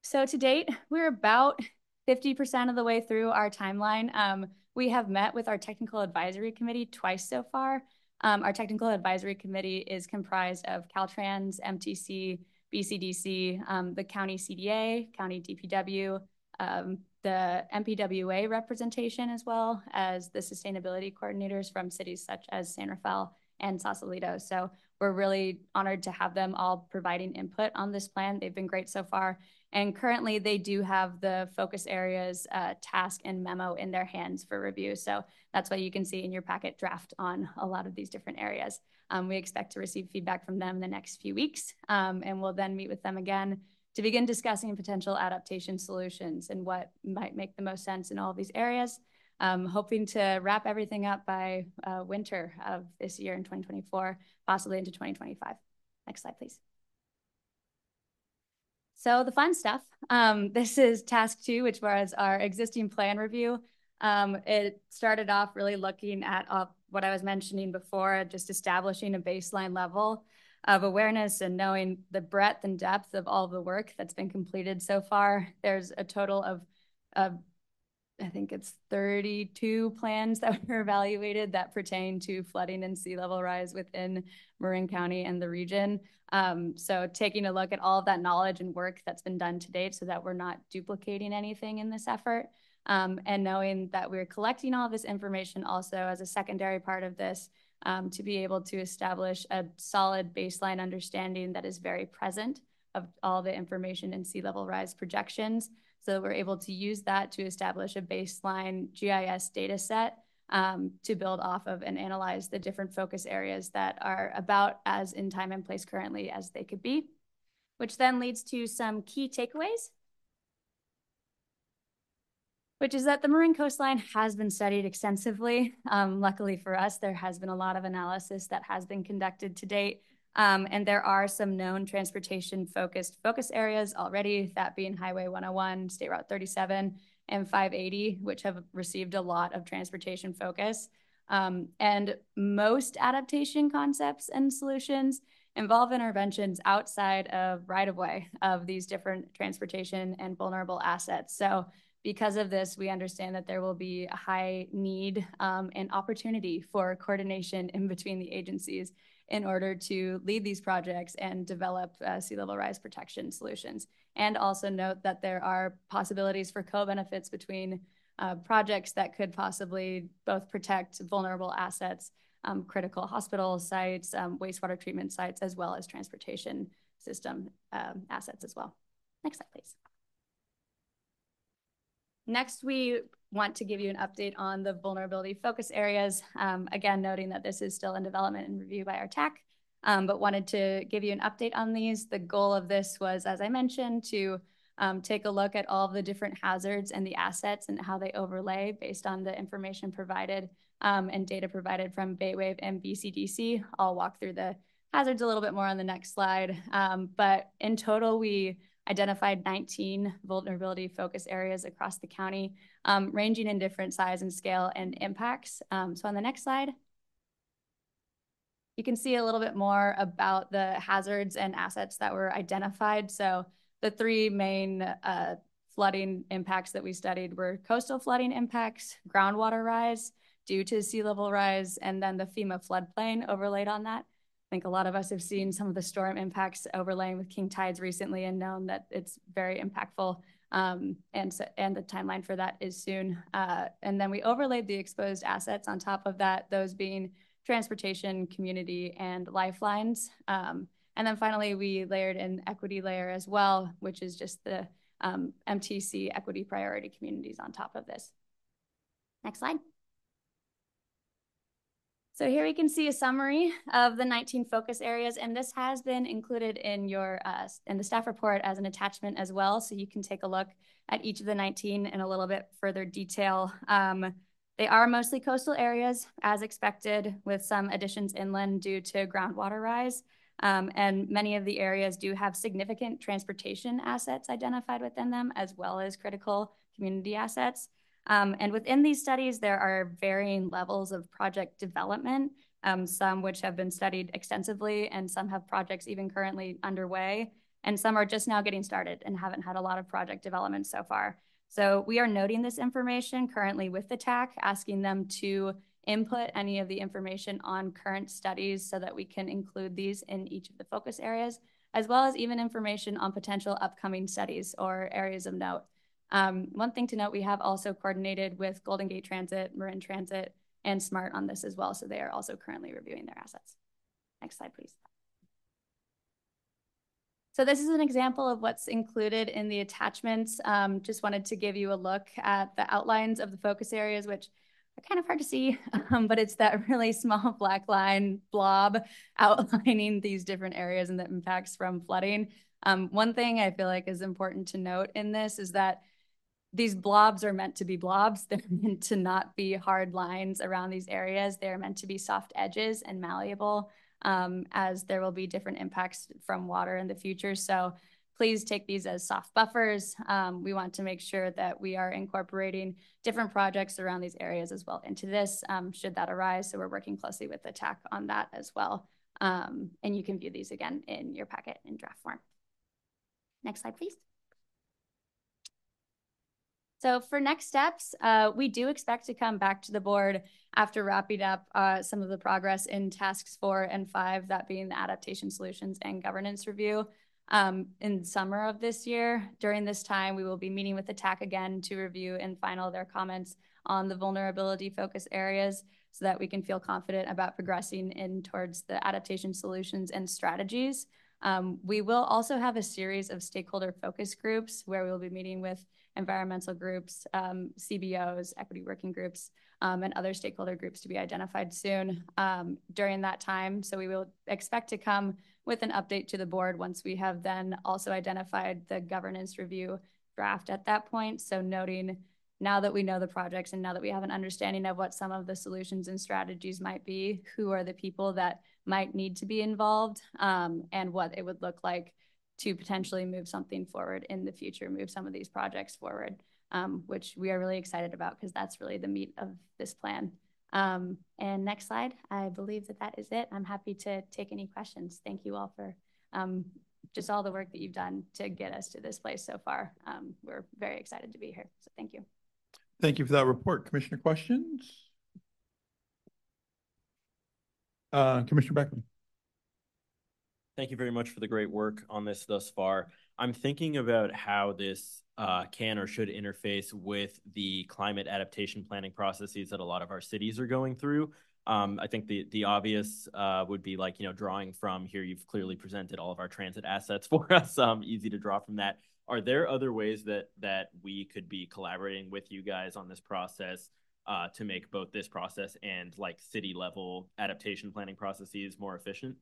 So to date, we're about 50% of the way through our timeline. Um, we have met with our technical advisory committee twice so far. Um, our technical advisory committee is comprised of Caltrans, MTC, BCDC, um, the county CDA, county DPW, um, the MPWA representation as well as the sustainability coordinators from cities such as San Rafael and Sausalito. So we're really honored to have them all providing input on this plan. They've been great so far. And currently they do have the focus areas uh, task and memo in their hands for review. So that's why you can see in your packet draft on a lot of these different areas. Um, we expect to receive feedback from them in the next few weeks um, and we'll then meet with them again to begin discussing potential adaptation solutions and what might make the most sense in all of these areas. Um, hoping to wrap everything up by uh, winter of this year in 2024, possibly into 2025. Next slide, please. So the fun stuff. Um, (laughs) this is task two, which was our existing plan review. Um, it started off really looking at uh, what I was mentioning before, just establishing a baseline level of awareness and knowing the breadth and depth of all the work that's been completed so far. There's a total of, of I think it's 32 plans that (laughs) were evaluated that pertain to flooding and sea level rise within Marin County and the region. Um, so taking a look at all of that knowledge and work that's been done to date so that we're not duplicating anything in this effort. Um, and knowing that we're collecting all this information also as a secondary part of this um, to be able to establish a solid baseline understanding that is very present of all the information in sea level rise projections. So we're able to use that to establish a baseline GIS data set um, to build off of and analyze the different focus areas that are about as in time and place currently as they could be, which then leads to some key takeaways which is that the Marin coastline has been studied extensively. Um, luckily for us, there has been a lot of analysis that has been conducted to date. Um, and there are some known transportation focused focus areas already, that being Highway 101, State Route 37, and 580, which have received a lot of transportation focus. Um, and most adaptation concepts and solutions involve interventions outside of right of way of these different transportation and vulnerable assets. So because of this, we understand that there will be a high need um, and opportunity for coordination in between the agencies in order to lead these projects and develop uh, sea level rise protection solutions. And also note that there are possibilities for co-benefits between uh, projects that could possibly both protect vulnerable assets, um, critical hospital sites, um, wastewater treatment sites, as well as transportation system um, assets as well. Next slide, please. next, we want to give you an update on the vulnerability focus areas. Um, again, noting that this is still in development and review by our tech, um, but wanted to give you an update on these. The goal of this was, as I mentioned, to um, take a look at all the different hazards and the assets and how they overlay based on the information provided um, and data provided from Baywave and BCDC. I'll walk through the hazards a little bit more on the next slide. Um, but in total, we identified 19 vulnerability focus areas across the county, um, ranging in different size and scale and impacts. Um, so on the next slide, you can see a little bit more about the hazards and assets that were identified. So the three main uh, flooding impacts that we studied were coastal flooding impacts, groundwater rise due to sea level rise, and then the FEMA floodplain overlaid on that. I think a lot of us have seen some of the storm impacts overlaying with king tides recently and known that it's very impactful. Um, and so, and the timeline for that is soon. Uh, and then we overlaid the exposed assets on top of that, those being transportation, community, and lifelines. Um, and then finally, we layered an equity layer as well, which is just the um, MTC equity priority communities on top of this. Next slide. So here we can see a summary of the 19 focus areas, and this has been included in your uh, in the staff report as an attachment as well, so you can take a look at each of the 19 in a little bit further detail. Um, they are mostly coastal areas, as expected, with some additions inland due to groundwater rise. Um, and many of the areas do have significant transportation assets identified within them, as well as critical community assets. Um, and within these studies, there are varying levels of project development, um, some which have been studied extensively, and some have projects even currently underway, and some are just now getting started and haven't had a lot of project development so far. So we are noting this information currently with the TAC, asking them to input any of the information on current studies so that we can include these in each of the focus areas, as well as even information on potential upcoming studies or areas of note. Um, one thing to note, we have also coordinated with Golden Gate Transit, Marin Transit, and SMART on this as well. So they are also currently reviewing their assets. Next slide, please. So this is an example of what's included in the attachments. Um, just wanted to give you a look at the outlines of the focus areas, which are kind of hard to see, (laughs) um, but it's that really (laughs) small black line blob (laughs) outlining these different areas and the impacts from flooding. Um, one thing I feel like is important to note in this is that these blobs are meant to be blobs. (laughs) They're meant to not be hard lines around these areas. They're meant to be soft edges and malleable um, as there will be different impacts from water in the future. So please take these as soft buffers. Um, we want to make sure that we are incorporating different projects around these areas as well into this, um, should that arise. So we're working closely with the TAC on that as well. Um, and you can view these again in your packet in draft form. Next slide, please. So for next steps, uh, we do expect to come back to the board after wrapping up uh, some of the progress in tasks four and five, that being the adaptation solutions and governance review. Um, in summer of this year, during this time, we will be meeting with the TAC again to review and final their comments on the vulnerability focus areas so that we can feel confident about progressing in towards the adaptation solutions and strategies. Um, we will also have a series of stakeholder focus groups where we will be meeting with environmental groups, um, CBOs, equity working groups, um, and other stakeholder groups to be identified soon um, during that time. So we will expect to come with an update to the board once we have then also identified the governance review draft at that point. So noting now that we know the projects and now that we have an understanding of what some of the solutions and strategies might be, who are the people that might need to be involved um, and what it would look like to potentially move something forward in the future, move some of these projects forward, um, which we are really excited about because that's really the meat of this plan. Um, and next slide, I believe that that is it. I'm happy to take any questions. Thank you all for um, just all the work that you've done to get us to this place so far. Um, we're very excited to be here. So thank you. Thank you for that report. Commissioner questions? Uh, Commissioner Beckman. Thank you very much for the great work on this thus far. I'm thinking about how this uh, can or should interface with the climate adaptation planning processes that a lot of our cities are going through. Um, I think the the obvious uh, would be like you know drawing from here. You've clearly presented all of our transit assets (laughs) for us. Um, easy to draw from that. Are there other ways that that we could be collaborating with you guys on this process uh, to make both this process and like city level adaptation planning processes more efficient?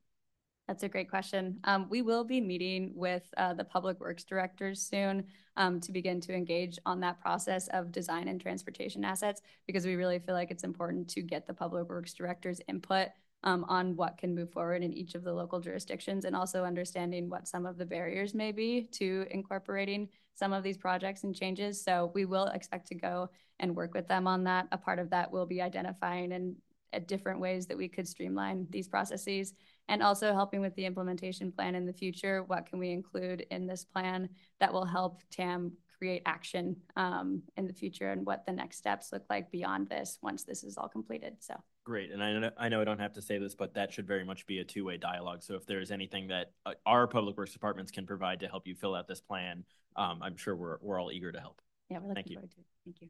That's a great question. Um, we will be meeting with uh, the public works directors soon um, to begin to engage on that process of design and transportation assets because we really feel like it's important to get the public works directors input um, on what can move forward in each of the local jurisdictions and also understanding what some of the barriers may be to incorporating some of these projects and changes. So we will expect to go and work with them on that. A part of that will be identifying and at different ways that we could streamline these processes and also helping with the implementation plan in the future. What can we include in this plan that will help TAM create action um, in the future and what the next steps look like beyond this once this is all completed. So great. And I know, I know I don't have to say this, but that should very much be a two-way dialogue. So if there is anything that uh, our public works departments can provide to help you fill out this plan, um, I'm sure we're, we're all eager to help. Yeah, we're looking Thank you. to it. Thank you.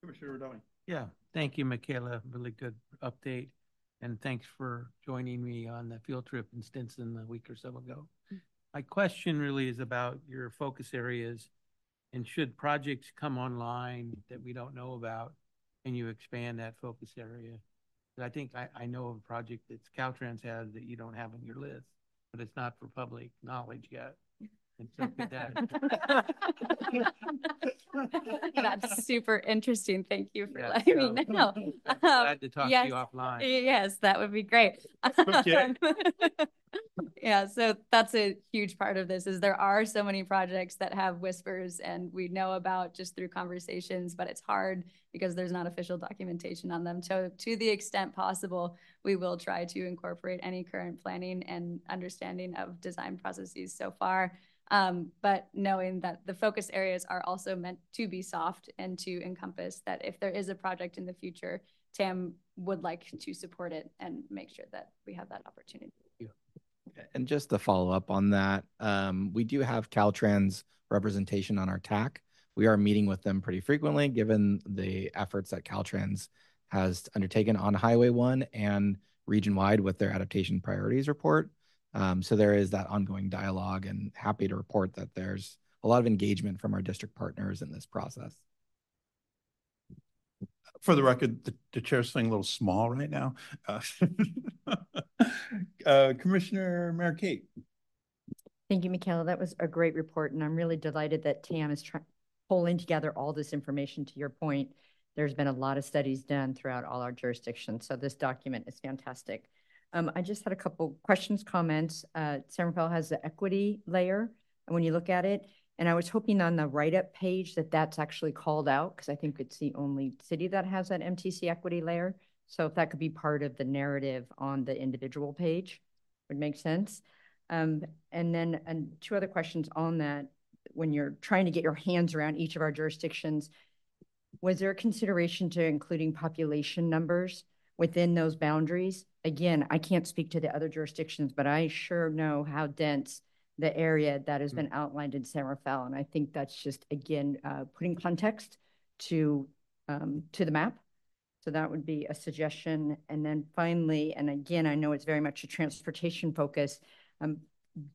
Commissioner O'Donnell. Yeah, thank you, Michaela. Really good update. And thanks for joining me on the field trip in Stinson a week or so ago. Mm. My question really is about your focus areas and should projects come online that we don't know about, can you expand that focus area? I think I, I know of a project that Caltrans has that you don't have on your list, but it's not for public knowledge yet. (laughs) That's super interesting. Thank you for Yeah, letting so- me know. (laughs) I'm glad to talk to yes, you offline. Yes, that would be great. Okay. (laughs) Yeah, so that's a huge part of this is there are so many projects that have whispers and we know about just through conversations, but it's hard because there's not official documentation on them. So to the extent possible, we will try to incorporate any current planning and understanding of design processes so far. Um, but knowing that the focus areas are also meant to be soft and to encompass that if there is a project in the future, TAM would like to support it and make sure that we have that opportunity. And just to follow up on that, um, we do have Caltrans representation on our TAC. We are meeting with them pretty frequently, given the efforts that Caltrans has undertaken on Highway One and region-wide with their adaptation priorities report. Um, so there is that ongoing dialogue and happy to report that there's a lot of engagement from our district partners in this process. For the record, the, the chair's feeling a little small right now. Uh, (laughs) uh, Commissioner Mayor Kate. Thank you, Michaela. That was a great report, and I'm really delighted that TAM is trying, pulling together all this information. To your point, there's been a lot of studies done throughout all our jurisdictions, so this document is fantastic. Um, I just had a couple questions, comments. Uh, San Rafael has the equity layer, and when you look at it, and I was hoping on the write-up page that that's actually called out, because I think it's the only city that has that MTC equity layer. So if that could be part of the narrative on the individual page, would make sense. Um, and then, and two other questions on that, when you're trying to get your hands around each of our jurisdictions, was there a consideration to including population numbers within those boundaries? Again, I can't speak to the other jurisdictions, but I sure know how dense the area that has been outlined in San Rafael. And I think that's just, again, uh, putting context to, um, to the map. So that would be a suggestion. And then finally, and again, I know it's very much a transportation focus, um,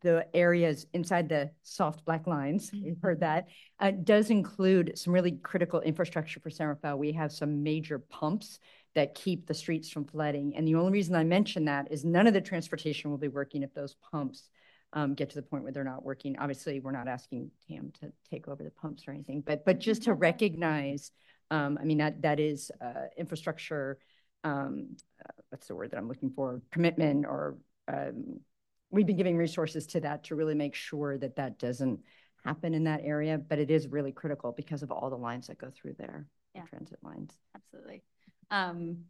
the areas inside the soft black lines, you've heard that, uh, does include some really critical infrastructure for San Rafael. We have some major pumps that keep the streets from flooding. And the only reason I mention that is none of the transportation will be working if those pumps um, get to the point where they're not working. Obviously, we're not asking TAM to take over the pumps or anything, but but just to recognize, um, I mean, that that is uh, infrastructure, um, uh, what's the word that I'm looking for, commitment or um, we've been giving resources to that to really make sure that that doesn't happen in that area, but it is really critical because of all the lines that go through there, the Yeah. transit lines. Absolutely. Um,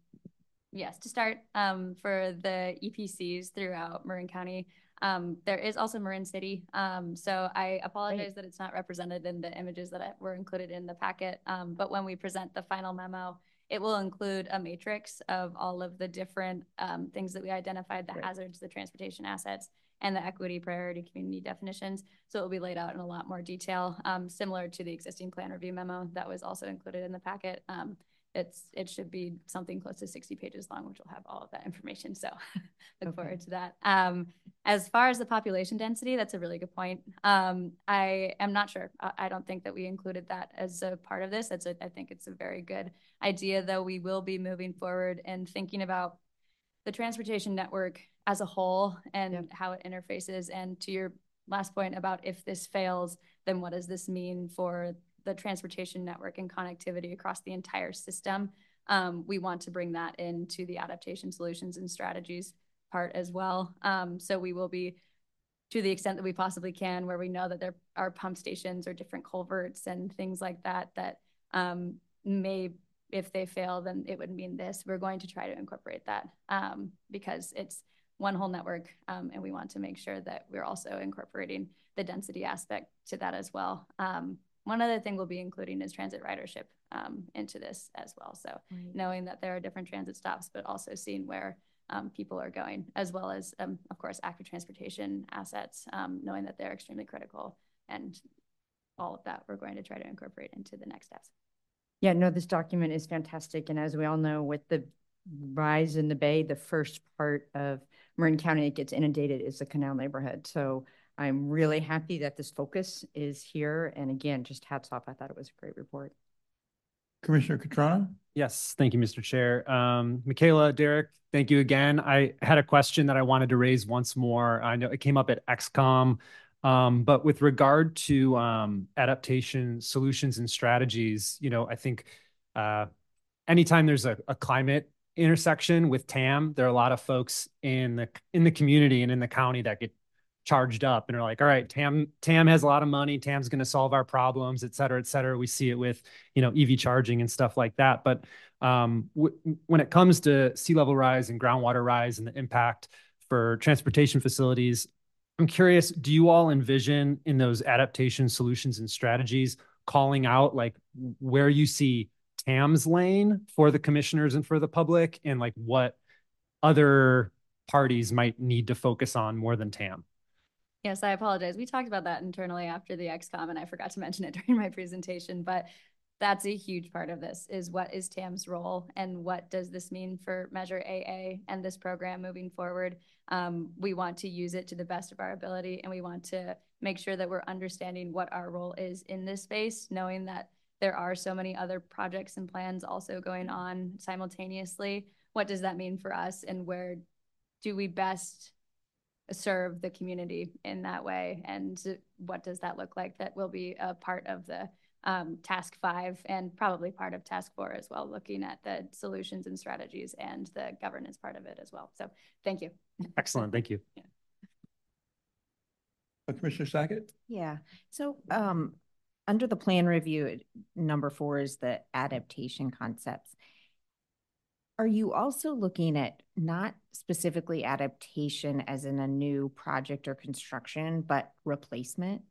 yes, to start, um, for the EPCs throughout Marin County, um, there is also Marin City. Um, so I apologize that it's not represented in the images that were included in the packet. Um, but when we present the final memo, it will include a matrix of all of the different, um, things that we identified, the Right. hazards, the transportation assets, and the equity priority community definitions. So it will be laid out in a lot more detail, um, similar to the existing plan review memo that was also included in the packet. It's, it should be something close to sixty pages long, which will have all of that information. So (laughs) look forward to that. Um, as far as the population density, that's a really good point. Um, I am not sure. I, I don't think that we included that as a part of this. That's a, I think it's a very good idea, though we will be moving forward and thinking about the transportation network as a whole and how it interfaces. And to your last point about if this fails, then what does this mean for the transportation network and connectivity across the entire system? Um, we want to bring that into the adaptation solutions and strategies part as well. Um, so we will be to the extent that we possibly can, where we know that there are pump stations or different culverts and things like that, that um, may, if they fail, then it would mean this. We're going to try to incorporate that um, because it's one whole network, um, and we want to make sure that we're also incorporating the density aspect to that as well. One other thing we'll be including is transit ridership um, into this as well. So Right. knowing that there are different transit stops, but also seeing where um, people are going, as well as, um, of course, active transportation assets, um, knowing that they're extremely critical and all of that we're going to try to incorporate into the next steps. Yeah, no, this document is fantastic. And as we all know, with the rise in the bay, the first part of Marin County that gets inundated is the canal neighborhood. So I'm really happy that this focus is here. And again, just hats off. I thought it was a great report. Commissioner Cutrano? Yes, thank you, Mr. Chair. Um, Michaela, Derek, thank you again. I had a question that I wanted to raise once more. I know it came up at XCOM, um, but with regard to um, adaptation solutions and strategies, you know, I think uh, anytime there's a, a climate intersection with TAM, there are a lot of folks in the in the community and in the county that get charged up and are like, all right, TAM, TAM has a lot of money. TAM's going to solve our problems, et cetera, et cetera. We see it with, you know, EV charging and stuff like that. But um, when it comes to sea level rise and groundwater rise and the impact for transportation facilities, I'm curious, do you all envision in those adaptation solutions and strategies calling out like where you see TAM's lane for the commissioners and for the public and like what other parties might need to focus on more than TAM? Yes, I apologize. We talked about that internally after the XCOM and I forgot to mention it (laughs) during my presentation, but that's a huge part of this is what is TAM's role and what does this mean for Measure AA and this program moving forward? Um, we want to use it to the best of our ability and we want to make sure that we're understanding what our role is in this space, knowing that there are so many other projects and plans also going on simultaneously. What does that mean for us and where do we best serve the community in that way? And what does that look like? That will be a part of the um, task five and probably part of task four as well, looking at the solutions and strategies and the governance part of it as well. So thank you. Excellent. Thank you. Uh, Commissioner Sackett? Yeah, so um, under the plan review, number four is the adaptation concepts. Are you also looking at not specifically adaptation as in a new project or construction, but replacement?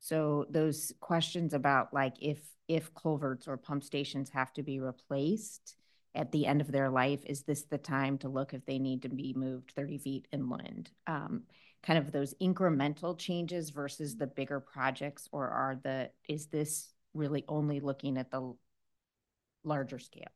So those questions about like if, if culverts or pump stations have to be replaced at the end of their life, is this the time to look if they need to be moved thirty feet inland? Um, kind of those incremental changes versus the bigger projects, or are the, is this really only looking at the larger scale?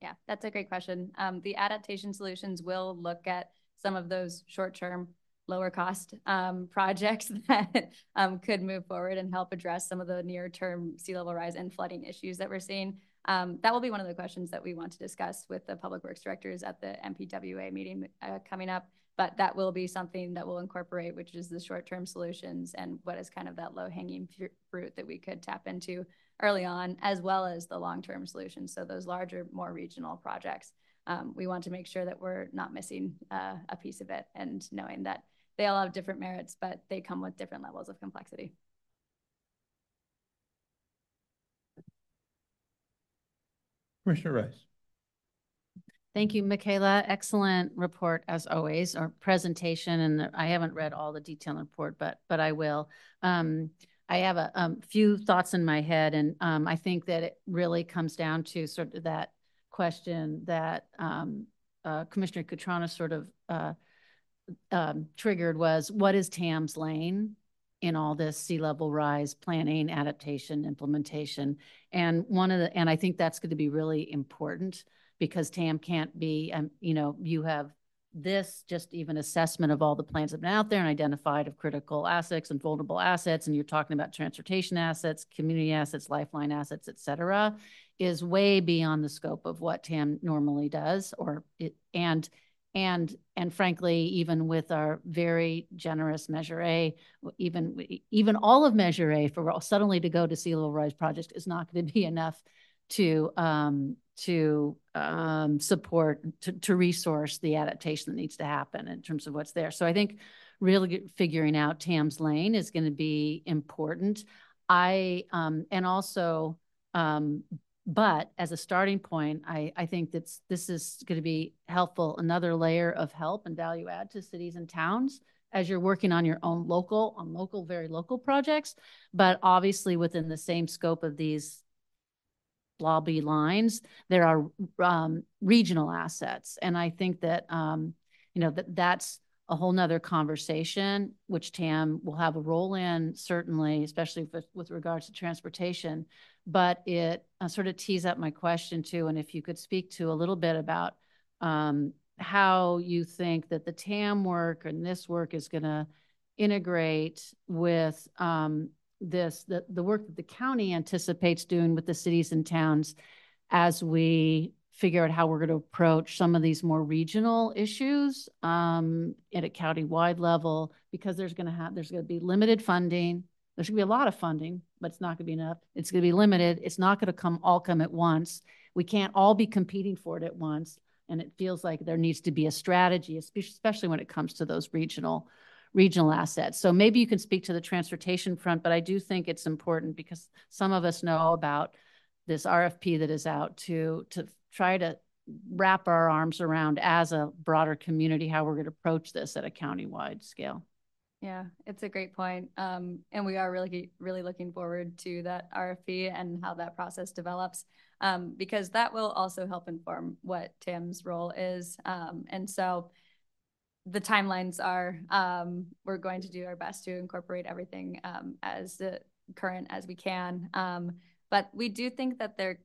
Yeah, that's a great question. Um, the adaptation solutions will look at some of those short-term, lower cost um, (laughs) projects that um, could move forward and help address some of the near-term sea level rise and flooding issues that we're seeing. Um, that will be one of the questions that we want to discuss with the public works directors at the MPWA meeting uh, coming up. But that will be something that we'll incorporate, which is the short-term solutions and what is kind of that low-hanging fruit that we could tap into early on, as well as the long-term solutions. So those larger, more regional projects. Um, we want to make sure that we're not missing uh, a piece of it and knowing that they all have different merits, but they come with different levels of complexity. Commissioner Rice? Thank you, Michaela. Excellent report as always, or presentation. And I haven't read all the detailed report, but but I will. Um, I have a um, few thoughts in my head, and um, I think that it really comes down to sort of that question that um, uh, Commissioner Cutrano sort of uh, um, triggered was, what is TAM's lane? in all this sea level rise planning, adaptation, implementation. And one of the, and I think that's going to be really important because TAM can't be, um, you know, you have this just even assessment of all the plans that have been out there and identified of critical assets and vulnerable assets, and you're talking about transportation assets, community assets, lifeline assets, et cetera, is way beyond the scope of what TAM normally does or it, and and and frankly even with our very generous measure a even even all of measure a for suddenly to go to sea level rise project is not going to be (laughs) enough to um to um support to, to resource the adaptation that needs to happen in terms of what's there. So i think really figuring out tam's lane is going to be important. I um and also um but as a starting point, I, I think that's this is going to be helpful, another layer of help and value add to cities and towns as you're working on your own local, on local, very local projects, but obviously within the same scope of these lobby lines, there are um, regional assets. And I think that, um, you know, that that's a whole nother conversation, which TAM will have a role in, certainly, especially with, with regards to transportation but it uh, sort of tees up my question too. And if you could speak to a little bit about um, how you think that the TAM work and this work is going to integrate with um, this, the, the work that the county anticipates doing with the cities and towns as we figure out how we're going to approach some of these more regional issues um, at a county-wide level, because there's going to have, there's going to be limited funding, there's gonna be a lot of funding, but it's not gonna be enough. It's gonna be limited. It's not gonna come all come at once. We can't all be competing for it at once. And it feels like there needs to be a strategy, especially when it comes to those regional regional assets. So maybe you can speak to the transportation front, but I do think it's important because some of us know about this RFP that is out to to try to wrap our arms around as a broader community how we're going to approach this at a county-wide scale. Yeah, it's a great point. Um, and we are really, really looking forward to that RFP and how that process develops, um, because that will also help inform what TAM's role is. Um, and so the timelines are, um, we're going to do our best to incorporate everything um, as current as we can. Um, but we do think that there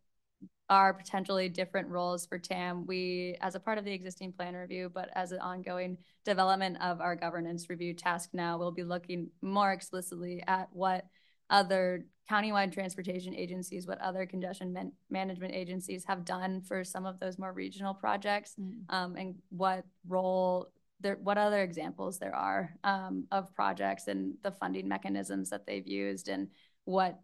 are potentially different roles for TAM. We, as a part of the existing plan review, but as an ongoing development of our governance review task now, we'll be looking more explicitly at what other countywide transportation agencies, what other congestion man management agencies have done for some of those more regional projects, mm -hmm. um, and what role there, what other examples there are um, of projects and the funding mechanisms that they've used, and what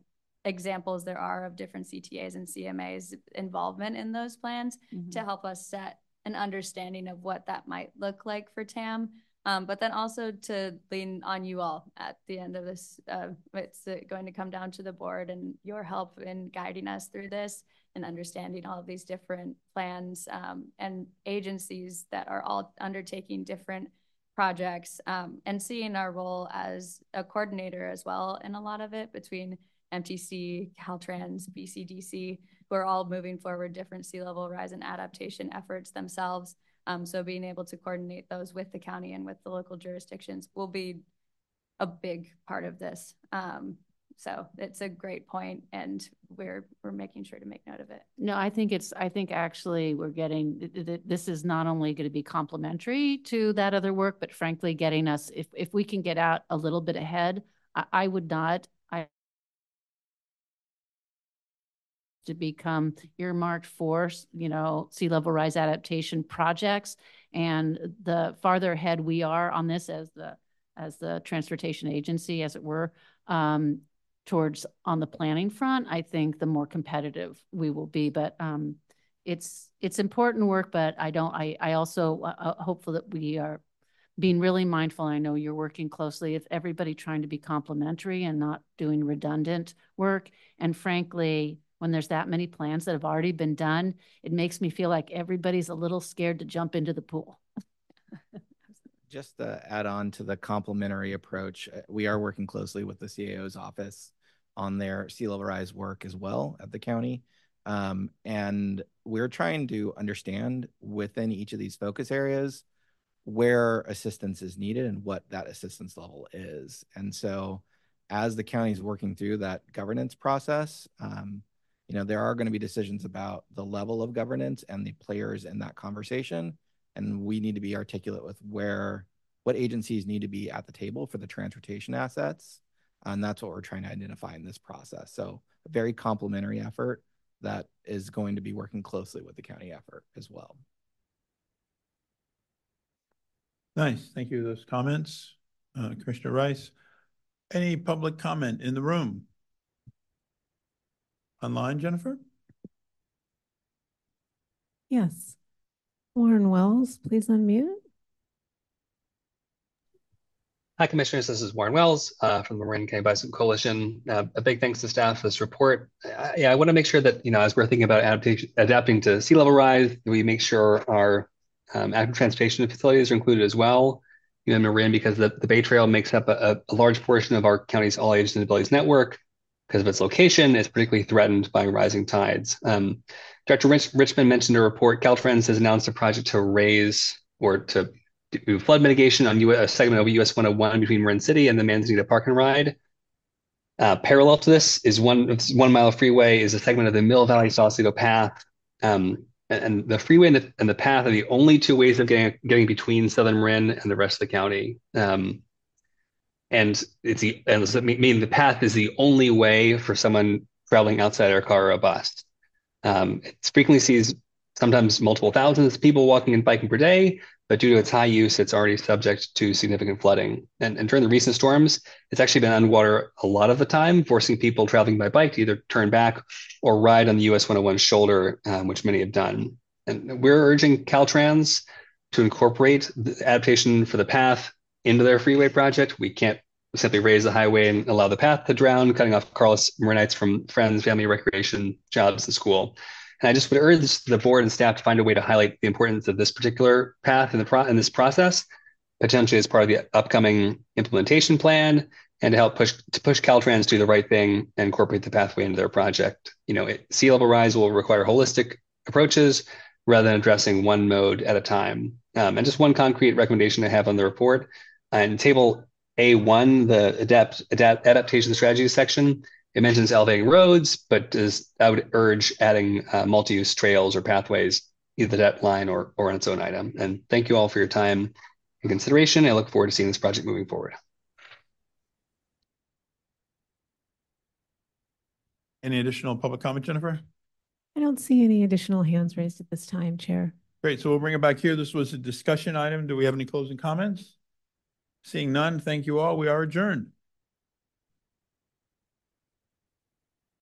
examples there are of different CTAs and CMAs involvement in those plans mm-hmm. to help us set an understanding of what that might look like for TAM. Um, but then also to lean on you all at the end of this. Uh, it's uh, going to come down to the board and your help in guiding us through this and understanding all of these different plans um, and agencies that are all undertaking different projects um, and seeing our role as a coordinator as well in a lot of it between MTC, Caltrans, BCDC, who are all moving forward different sea level rise and adaptation efforts themselves. Um, so being able to coordinate those with the county and with the local jurisdictions will be a big part of this. Um, so it's a great point, and we're we're making sure to make note of it. No, I think it's I think actually we're getting this is not only going to be complementary to that other work, but frankly, getting us if if we can get out a little bit ahead. I, I would not I to become earmarked for, you know, sea level rise adaptation projects. And the farther ahead we are on this as the as the transportation agency, as it were, um, towards on the planning front, I think the more competitive we will be. But um, it's it's important work, but I don't. I I also uh, uh hopeful that we are being really mindful. I know you're working closely with everybody trying to be complementary and not doing redundant work. And frankly, when there's that many plans that have already been done, it makes me feel like everybody's a little scared to jump into the pool. Just to add on to the complementary approach, uh, we are working closely with the CAO's office on their sea level rise work as well at the county. Um, and we're trying to understand within each of these focus areas where assistance is needed and what that assistance level is. And so as the county is working through that governance process, um, you know, there are going to be decisions about the level of governance and the players in that conversation. And we need to be articulate with where, what agencies need to be at the table for the transportation assets. And that's what we're trying to identify in this process. So a very complementary effort that is going to be working closely with the county effort as well. Nice. Thank you for those comments. Uh, Commissioner Rice. Any public comment in the room? Online, Jennifer? Yes. Warren Wells, please unmute. Hi, Commissioners. This is Warren Wells uh, from the Marin County Bicycle Coalition. Uh, a big thanks to staff for this report. Uh, yeah, I want to make sure that, you know, as we're thinking about adaptation, adapting to sea level rise, we make sure our um, active transportation facilities are included as well. You know, Marin, because the, the Bay Trail makes up a, a large portion of our county's all ages and abilities network. Because of its location, it's particularly threatened by rising tides. Um, Director Rich, Richmond mentioned a report. Caltrans has announced a project to raise or to do flood mitigation on US, a segment of US 101 between Marin City and the Manzanita Park and Ride. Uh, parallel to this is one one mile freeway is a segment of the Mill Valley Sausalito Path. Um, and the freeway and the, and the path are the only two ways of getting getting between Southern Marin and the rest of the county. Um, and it's the and meaning the path is the only way for someone traveling outside their car or a bus. Um, it frequently sees sometimes multiple thousands of people walking and biking per day, but due to its high use, it's already subject to significant flooding. And, and during the recent storms, it's actually been underwater a lot of the time, forcing people traveling by bike to either turn back or ride on the US 101 shoulder, um, which many have done. And we're urging Caltrans to incorporate the adaptation for the path into their freeway project. We can't simply raise the highway and allow the path to drown, cutting off Carlos Marinites from friends, family, recreation, jobs, and school. And I just would urge the board and staff to find a way to highlight the importance of this particular path in the pro- in this process, potentially as part of the upcoming implementation plan, and to help push to push Caltrans to do the right thing and incorporate the pathway into their project. You know, it, sea level rise will require holistic approaches rather than addressing one mode at a time. Um, and just one concrete recommendation I have on the report. And table A1, the adapt, adapt adaptation strategy section, it mentions elevating roads, but does, I would urge adding uh, multi-use trails or pathways, either that line or, or on its own item. And thank you all for your time and consideration. I look forward to seeing this project moving forward. Any additional public comment, Jennifer? I don't see any additional hands raised at this time, Chair. Great, so we'll bring it back here. This was a discussion item. Do we have any closing comments? Seeing none, thank you all. We are adjourned.